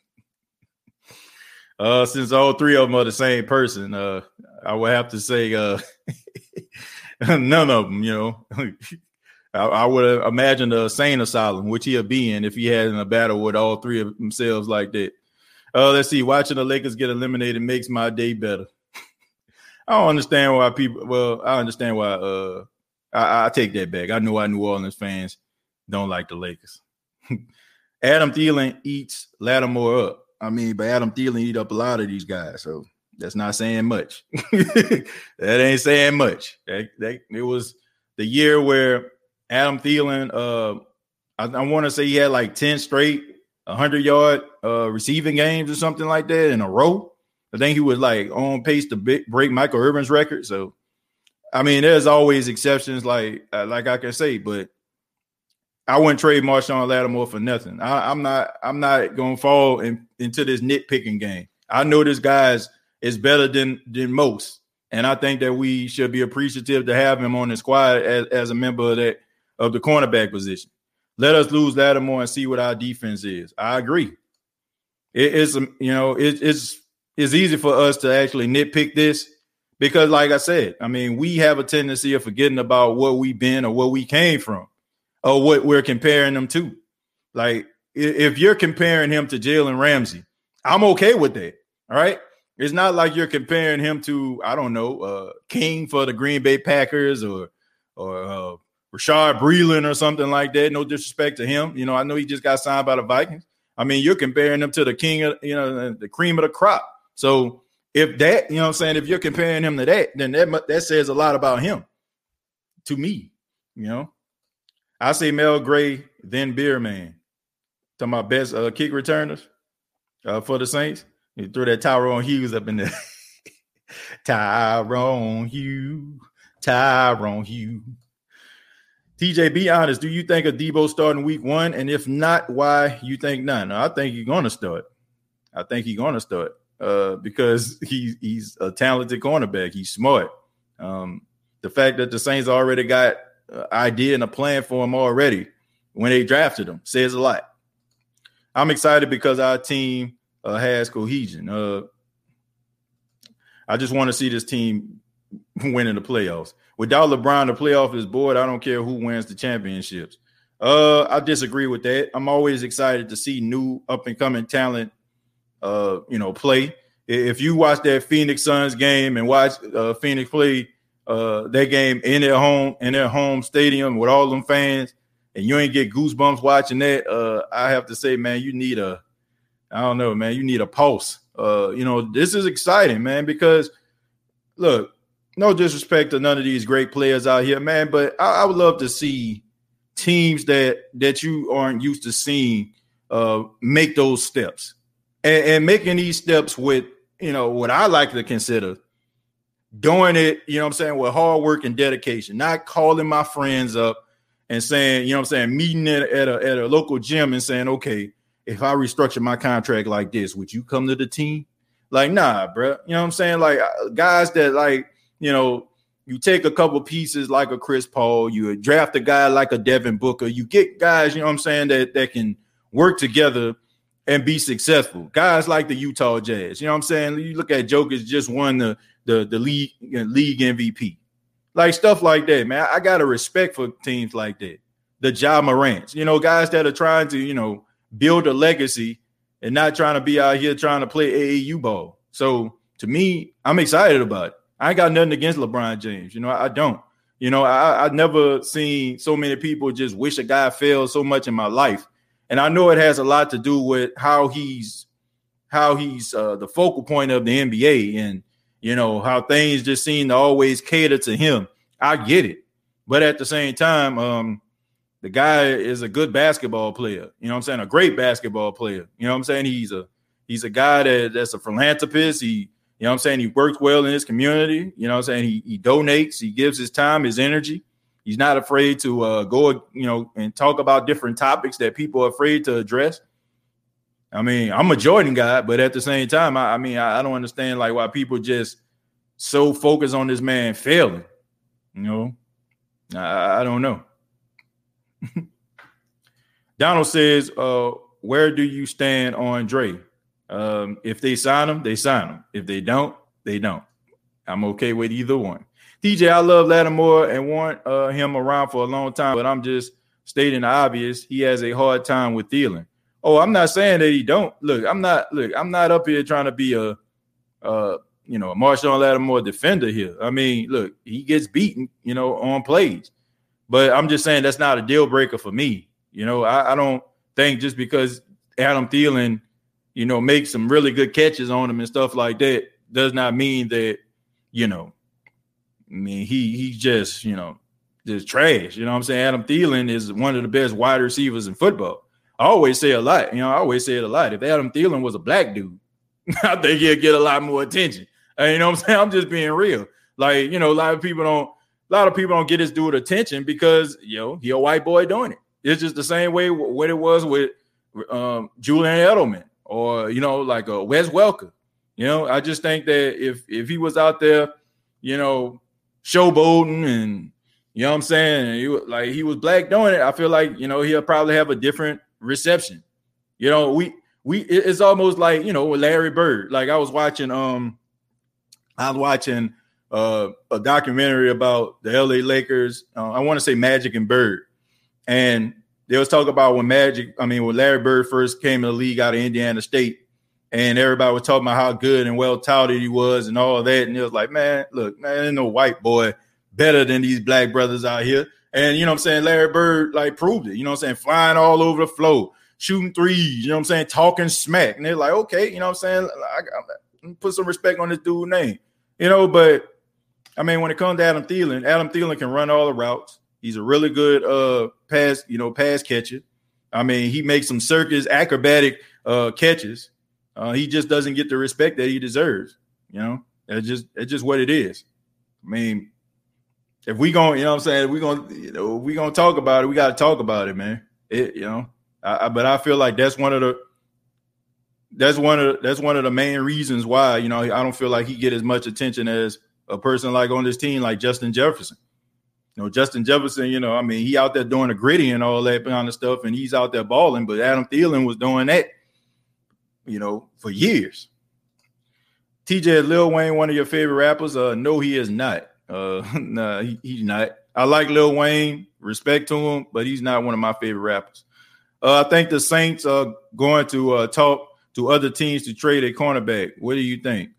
[SPEAKER 1] uh, since all three of them are the same person, uh, I would have to say uh, none of them. You know, I, I would imagine a sane asylum, which he'll be in if he had in a battle with all three of themselves like that. Uh, let's see. Watching the Lakers get eliminated makes my day better. I don't understand why people. Well, I understand why. Uh, I, I take that back. I know why New Orleans fans don't like the Lakers. Adam Thielen eats Lattimore up. I mean, but Adam Thielen eat up a lot of these guys, so that's not saying much. that ain't saying much. That, that, it was the year where Adam Thielen, uh, I, I want to say he had like 10 straight 100 yard uh, receiving games or something like that in a row. I think he was like on pace to break Michael Irvin's record. So I mean, there's always exceptions, like uh, like I can say, but I wouldn't trade Marshon Lattimore for nothing. I, am not I'm not gonna fall in, into this nitpicking game. I know this guy's is better than than most, and I think that we should be appreciative to have him on the squad as, as a member of that of the cornerback position. Let us lose Lattimore and see what our defense is. I agree. It, it's you know it, it's it's easy for us to actually nitpick this because, like I said, I mean, we have a tendency of forgetting about what we've been or where we came from or what we're comparing them to. Like, if you're comparing him to Jalen Ramsey, I'm okay with that. All right. It's not like you're comparing him to, I don't know, uh, King for the Green Bay Packers or or uh, Bashaud Breeland or something like that. No disrespect to him. You know, I know he just got signed by the Vikings. I mean, you're comparing him to the king of, you know, the cream of the crop. So if that, you know what I'm saying, if you're comparing him to that, then that that says a lot about him to me, you know. I say Mel Gray, then Beer Man. To my best uh, kick returners uh, for the Saints. You threw that Tyrone Hughes up in there. Tyrone Hughes, Tyrone Hughes. TJ, be honest. Do you think Adebo starting week one? And if not, why you think none? I think he's gonna start. I think he's gonna start uh, because he, he's a talented cornerback. He's smart. Um, the fact that the Saints already got an idea and a plan for him already when they drafted him says a lot. I'm excited because our team uh, has cohesion. Uh, I just want to see this team winning the playoffs. Without LeBron, the playoff is bored. I don't care who wins the championships. Uh, I disagree with that. I'm always excited to see new up and coming talent uh, you know, play. If you watch that Phoenix Suns game and watch uh, Phoenix play uh, that game in their home in their home stadium with all them fans, and you ain't get goosebumps watching that, uh, I have to say, man, you need a, I don't know, man, you need a pulse. Uh, you know, this is exciting, man, because look, no disrespect to none of these great players out here, man, but I, I would love to see teams that that you aren't used to seeing uh, make those steps and, and making these steps with you know what I like to consider doing it, you know what I'm saying, with hard work and dedication, not calling my friends up and saying, you know what I'm saying, meeting at, at, a, at a local gym and saying, okay, if I restructure my contract like this, would you come to the team? Like, nah, bro. You know what I'm saying? Like, uh, guys that, like, you know, you take a couple pieces like a Chris Paul, you draft a guy like a Devin Booker, you get guys, you know what I'm saying, that, that can work together and be successful. Guys like the Utah Jazz, you know what I'm saying? You look at Jokic just won the the the league uh, league MVP, like stuff like that, man. I got a respect for teams like that. The Ja Morants, you know, guys that are trying to you know build a legacy and not trying to be out here trying to play AAU ball. So to me, I'm excited about it. I ain't got nothing against LeBron James. You know, I, I don't. You know, I, I've never seen so many people just wish a guy failed so much in my life. And I know it has a lot to do with how he's how he's uh, the focal point of the NBA and you know how things just seem to always cater to him. I get it. But at the same time, um, the guy is a good basketball player. You know I'm saying? A great basketball player. You know I'm saying? He's a he's a guy that, that's a philanthropist. He, you know I'm saying? He works well in his community. You know I'm saying? He, he donates, he gives his time, his energy. He's not afraid to uh, go, you know, and talk about different topics that people are afraid to address. I mean, I'm a Jordan guy, but at the same time, I, I mean, I, I, don't understand like why people just so focused on this man failing. You know, I, I don't know. Donald says, uh, where do you stand on Dre? Um, if they sign him, they sign him. If they don't, they don't. I'm okay with either one. DJ, I love Lattimore and want uh, him around for a long time, but I'm just stating the obvious. He has a hard time with Thielen. Oh, I'm not saying that he don't. Look, I'm not. Look, I'm not up here trying to be a, uh, you know, a Marshon Lattimore defender here. I mean, look, he gets beaten, you know, on plays. But I'm just saying that's not a deal breaker for me. You know, I, I don't think just because Adam Thielen, you know, makes some really good catches on him and stuff like that does not mean that, you know, I mean, he he's just, you know, just trash. You know what I'm saying? Adam Thielen is one of the best wide receivers in football. I always say a lot, you know, I always say it a lot. If Adam Thielen was a black dude, I think he'd get a lot more attention. you know what I'm saying? I'm just being real. Like, you know, a lot of people don't a lot of people don't get this dude attention because you know he a white boy doing it. It's just the same way what it was with um, Julian Edelman or you know like a Wes Welker. You know, I just think that if if he was out there, you know, showboating and you know what I'm saying, he, like he was black doing it, I feel like you know he'll probably have a different reception. You know, we we it's almost like you know Larry Bird. Like I was watching um I was watching uh, a documentary about the LA Lakers. Uh, I want to say Magic and Bird, and they was talking about when Magic, I mean, when Larry Bird first came in the league out of Indiana State, and everybody was talking about how good and well touted he was and all that, and it was like, man, look, man, ain't no white boy better than these black brothers out here. And you know what I'm saying? Larry Bird like proved it. You know what I'm saying? Flying all over the floor, shooting threes. You know what I'm saying? Talking smack. And they're like, okay, you know what I'm saying? I, I, put some respect on this dude's name. You know, but I mean, when it comes to Adam Thielen, Adam Thielen can run all the routes. He's a really good uh pass, you know, pass catcher. I mean, he makes some circus acrobatic uh catches. Uh, he just doesn't get the respect that he deserves. You know, it's just it's just what it is. I mean, if we going, you know, what I'm saying, we going, you know, we gonna talk about it. We got to talk about it, man. It, you know, I, I, but I feel like that's one of the that's one of that's one of the main reasons why you know I don't feel like he get as much attention as a person like on this team like Justin Jefferson. You know, Justin Jefferson, you know, I mean, he out there doing the gritty and all that kind of stuff, and he's out there balling, but Adam Thielen was doing that, you know, for years. TJ Lil Wayne, one of your favorite rappers? Uh, no, he is not. Uh, nah, he, he's not. I like Lil Wayne, respect to him, but he's not one of my favorite rappers. Uh, I think the Saints are going to uh, talk to other teams to trade a cornerback. What do you think?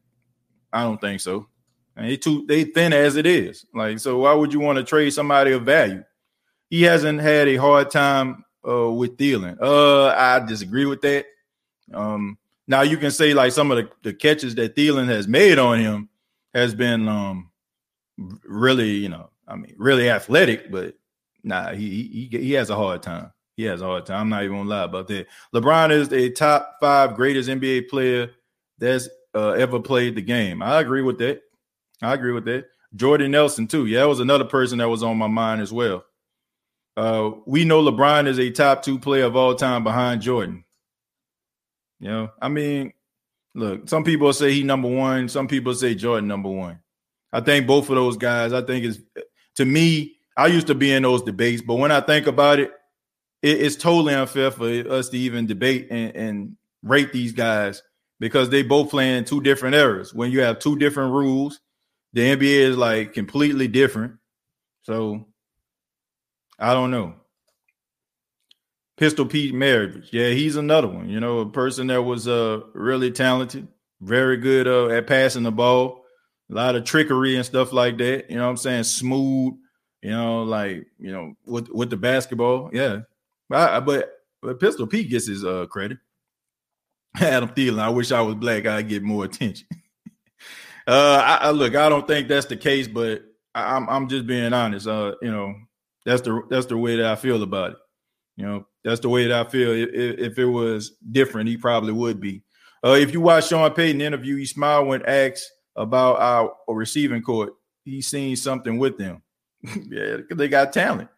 [SPEAKER 1] I don't think so. And they too they thin as it is. Like, so why would you want to trade somebody of value? He hasn't had a hard time uh, with dealing. Uh, I disagree with that. Um, now you can say like some of the, the catches that Thielen has made on him has been um really, you know, I mean, really athletic, but nah, he he he has a hard time. He has a hard time. I'm not even gonna lie about that. LeBron is a top five greatest NBA player that's uh, ever played the game. I agree with that. I agree with that. Jordan Nelson too. Yeah, that was another person that was on my mind as well. Uh, we know LeBron is a top two player of all time behind Jordan. You know, I mean, look, some people say he number one, some people say Jordan number one. I think both of those guys, I think is to me, I used to be in those debates, but when I think about it, it it's totally unfair for us to even debate and, and rate these guys because they both play in two different eras. When you have two different rules, the NBA is like completely different. So I don't know. Pistol Pete Maravich, yeah, he's another one. You know, a person that was uh really talented, very good uh, at passing the ball, a lot of trickery and stuff like that. You know what I'm saying? Smooth, you know, like you know, with with the basketball, yeah. But but, but Pistol Pete gets his uh credit. Adam Thielen, I wish I was black, I'd get more attention. uh, I, I, look, I don't think that's the case, but I, I'm I'm just being honest. Uh, you know, that's the that's the way that I feel about it. You know, that's the way that I feel. If, it was different, he probably would be. Uh, if you watch Sean Payton interview, he smiled when asked about our receiving court. He's seen something with them. yeah, they got talent.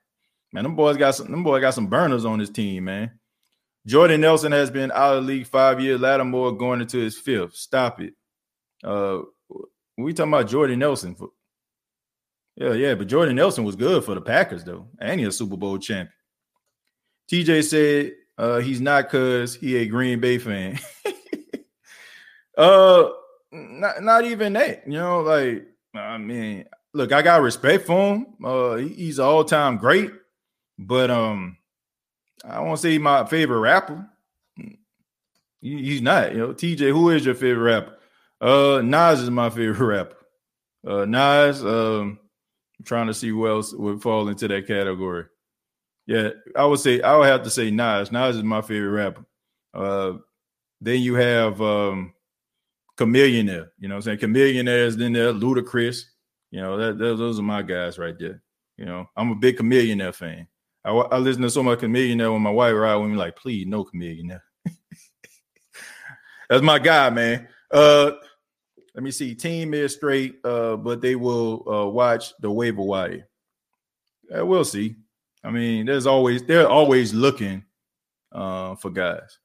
[SPEAKER 1] Man, them boys got some. Them boys got some burners on his team, man. Jordan Nelson has been out of the league five years. Lattimore going into his fifth. Stop it. Uh, we talking about Jordan Nelson. For, yeah, yeah, but Jordan Nelson was good for the Packers though, and he's a Super Bowl champion. TJ said uh, he's not cause he a Green Bay fan. uh, not not even that. You know, like I mean, look, I got respect for him. Uh, he's all time great, but um, I won't say my favorite rapper. He's not. You know, TJ, who is your favorite rapper? Uh, Nas is my favorite rapper. Uh, Nas. Um, I'm trying to see who else would fall into that category. Yeah, I would say I would have to say Nas. Nas is my favorite rapper. Uh, then you have um, Chamillionaire. You know, what I'm saying Chamillionaire is then there. Ludacris. You know, that, that, those are my guys right there. You know, I'm a big Chamillionaire fan. I, I listen to so much Chamillionaire when my wife ride with me, like, please, no Chamillionaire. That's my guy, man. Uh, let me see. Team is straight, uh, but they will uh, watch the waiver wire. Uh, we'll see. I mean, there's always they're always looking uh, for guys.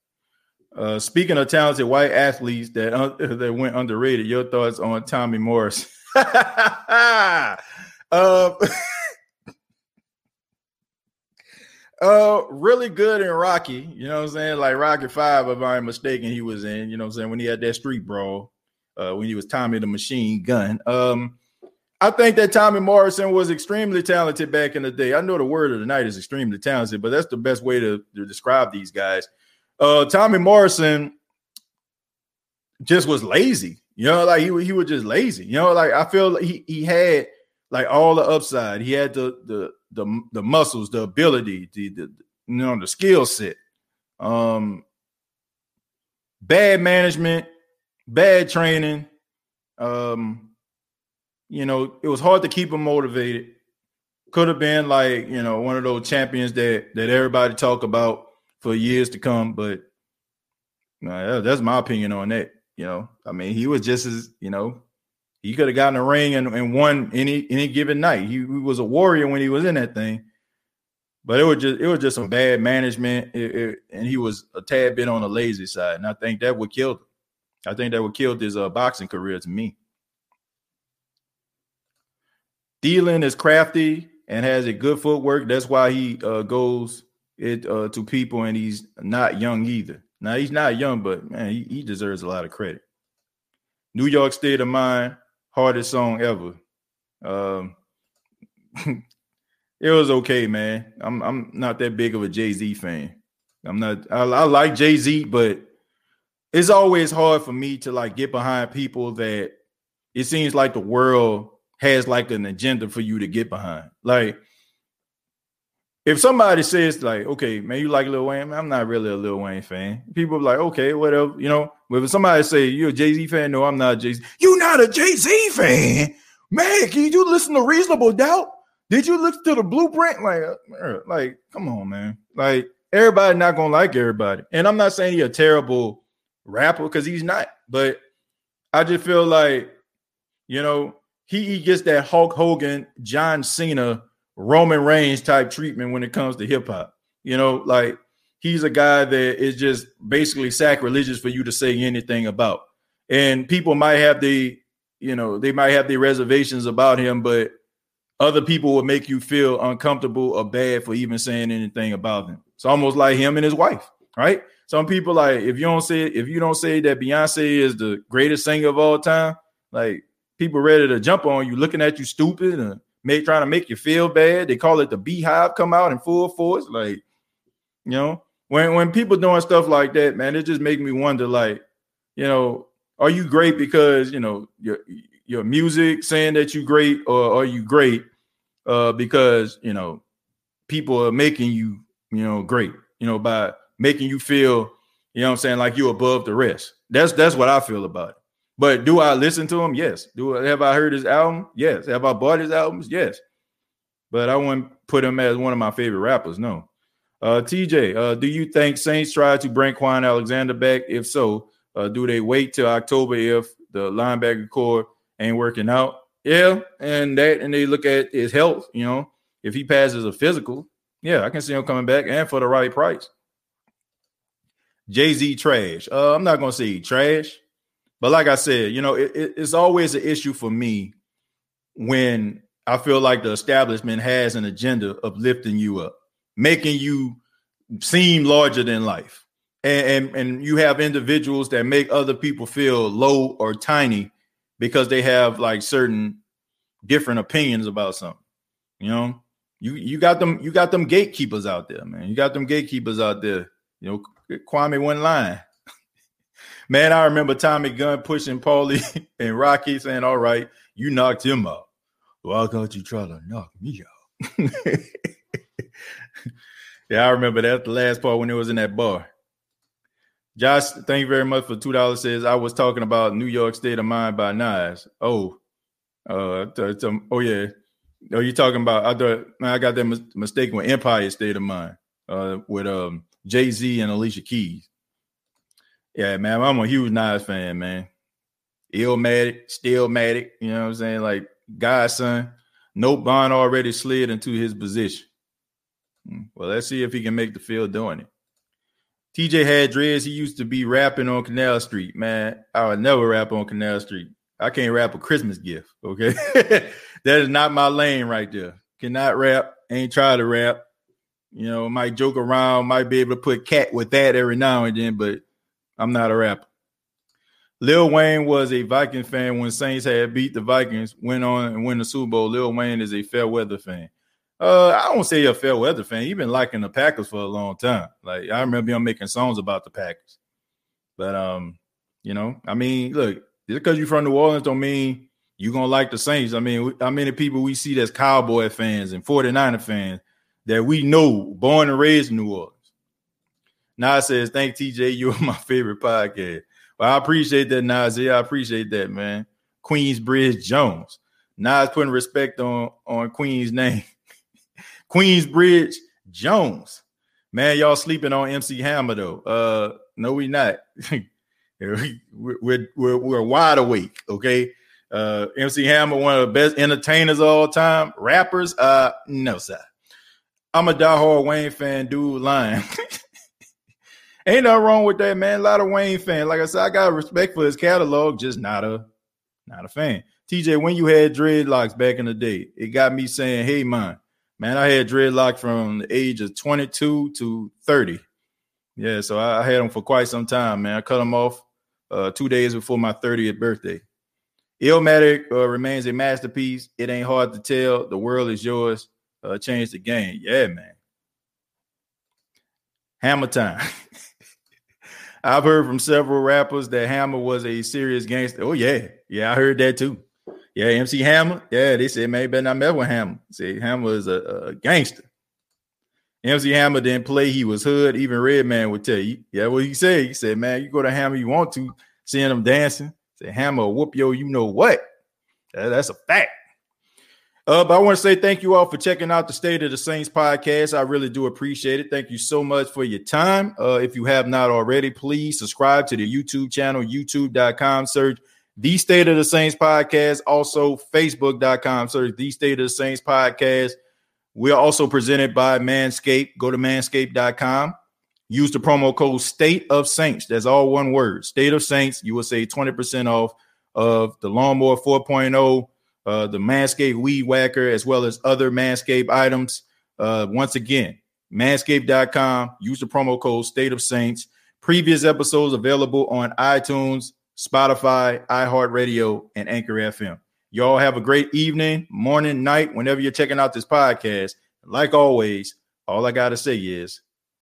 [SPEAKER 1] Uh, speaking of talented white athletes that uh, that went underrated, your thoughts on Tommy Morris? uh, uh, really good in Rocky. You know what I'm saying? Like Rocky Five, if I'm mistaken, he was in. You know what I'm saying? When he had that street brawl, uh, when he was Tommy the Machine Gun. Um, I think that Tommy Morrison was extremely talented back in the day. I know the word of the night is extremely talented, but that's the best way to, to describe these guys. Uh, Tommy Morrison just was lazy. You know, like he, he was just lazy. You know, like I feel like he, he had like all the upside. He had the the the, the muscles, the ability, the, the you know, the skill set. Um bad management, bad training. Um you know, it was hard to keep him motivated. Could have been like, you know, one of those champions that that everybody talk about for years to come, but that's my opinion on that. You know, I mean, he was just as, you know, he could have gotten a ring and, and won any any given night. He, he, was a warrior when he was in that thing. But it was just it was just some bad management, it, it, and he was a tad bit on the lazy side. And I think that would kill him. I think that would kill his uh, boxing career to me. Thielen is crafty and has a good footwork. That's why he uh, goes it uh, to people, and he's not young either. Now he's not young, but man, he, he deserves a lot of credit. New York State of Mind, hardest song ever. Um, it was okay, man. I'm I'm not that big of a Jay Z fan. I'm not. I, I like Jay Z, but it's always hard for me to like get behind people that it seems like the world has like an agenda for you to get behind. Like, if somebody says like, okay, man, you like Lil Wayne, I'm not really a Lil Wayne fan. People are like, okay, whatever, you know. But if somebody say you're a Jay Z fan, no, I'm not Jay Z. You not a Jay Z fan, man? Can you listen to Reasonable Doubt? Did you listen to the Blueprint? Like, uh, like, come on, man. Like, everybody not gonna like everybody. And I'm not saying he's a terrible rapper because he's not, but I just feel like, you know, he, gets that Hulk Hogan, John Cena, Roman Reigns type treatment when it comes to hip hop. You know, like he's a guy that is just basically sacrilegious for you to say anything about. And people might have the, you know, they might have their reservations about him, but other people will make you feel uncomfortable or bad for even saying anything about him. It's almost like him and his wife, right? some people like if you don't say if you don't say that Beyonce is the greatest singer of all time, like people ready to jump on you, looking at you stupid and make trying to make you feel bad. They call it the BeyHive come out in full force. Like, you know, when when people doing stuff like that, man, it just make me wonder, like, you know, are you great because you know your your music saying that you great, or are you great uh because you know people are making you, you know, great, you know, by making you feel, you know I'm saying, like you above the rest. That's that's what I feel about it. But do I listen to him? Yes. Do I, have I heard his album? Yes. Have I bought his albums? Yes. But I wouldn't put him as one of my favorite rappers. No. Uh, TJ, uh, do you think Saints try to bring Kwon Alexander back? If so, uh, do they wait till October if the linebacker corps ain't working out? Yeah, and that and they look at his health. You know, if he passes a physical, yeah, I can see him coming back and for the right price. Jay Z trash. Uh, I'm not gonna say trash, but like I said, you know, it, it, it's always an issue for me when I feel like the establishment has an agenda of lifting you up, making you seem larger than life, and and, and you have individuals that make other people feel low or tiny because they have like certain different opinions about something. You know, you you got them you got them gatekeepers out there, man. You got them gatekeepers out there. You know, Kwame one line. Man, I remember Tommy Gunn pushing Paulie and Rocky saying, All right, you knocked him out. Why can't you try to knock me out? yeah, I remember that the last part when it was in that bar. Josh, thank you very much for two dollars. Says I was talking about New York State of Mind by Nas. Oh, uh, oh yeah. Oh, you talking about? I thought I got that mis- mistaken with Empire State of Mind. Uh, with um Jay Z and Alicia Keys. Yeah, man, I'm a huge Nas fan, man. Illmatic, Stillmatic, you know what I'm saying? Like God's Son. No bond already slid into his position. Hmm, well, let's see if he can make the field doing it. TJ had dreads. He used to be rapping on Canal Street. Man, I would never rap on Canal Street. I can't rap a Christmas gift. Okay. that is not my lane right there. Cannot rap. Ain't try to rap. You know, might joke around, might be able to put cat with that every now and then, but I'm not a rapper. Lil Wayne was a Viking fan when Saints had beat the Vikings, went on and win the Super Bowl. Lil Wayne is a fair weather fan. Uh, I don't say a fair weather fan. He's been liking the Packers for a long time. Like I remember him making songs about the Packers. But um, you know, I mean, look, just because you're from New Orleans don't mean you're gonna like the Saints. I mean, how many people we see that's Cowboy fans and 49er fans that we know, born and raised in New Orleans. Nas says, Thank TJ, you're my favorite podcast. Well, I appreciate that, Nas. I appreciate that, man. Queensbridge Jones. Nas putting respect on, on Queen's name. Queensbridge Jones. Man, y'all sleeping on MC Hammer though. Uh, no, we not. we're, we're, we're, we're wide awake, okay? Uh, MC Hammer, one of the best entertainers of all time. Rappers, uh, no, sir. I'm a diehard Wayne fan, dude. Lying. Ain't nothing wrong with that, man. A lot of Wayne fan. Like I said, I got respect for his catalog, just not a not a fan. TJ, when you had dreadlocks back in the day, it got me saying, "Hey, man, man, I had dreadlocks from the age of 22 to 30. Yeah, so I, I had them for quite some time, man. I cut them off uh, two days before my 30th birthday. Illmatic uh, remains a masterpiece. It ain't hard to tell. The world is yours uh, change the game. Yeah, man. Hammer time. I've heard from several rappers that Hammer was a serious gangster. Oh, yeah. Yeah, I heard that too. Yeah, MC Hammer. Yeah, they said, man, better not mess with Hammer. Say Hammer is a, a, gangster. MC Hammer didn't play, he was hood. Even Redman would tell you. Yeah, what he said. He said, man, you go to Hammer, you want to, seeing him dancing. Say Hammer whoop yo, you know what? That, that's a fact. Uh, but I want to say thank you all for checking out the State of the Saints podcast. I really do appreciate it. Thank you so much for your time. Uh, if you have not already, please subscribe to the YouTube channel, youtube.com, search the State of the Saints podcast. Also, facebook.com, search the State of the Saints podcast. We are also presented by Manscaped. Go to manscaped.com. Use the promo code State of Saints. That's all one word. State of Saints. You will save 20% off of the Lawnmower 4.0 uh, the Manscaped Weed Whacker, as well as other Manscaped items. Uh, once again, manscaped.com. Use the promo code State of Saints. Previous episodes available on iTunes, Spotify, iHeartRadio, and Anchor FM. Y'all have a great evening, morning, night, whenever you're checking out this podcast. Like always, all I got to say is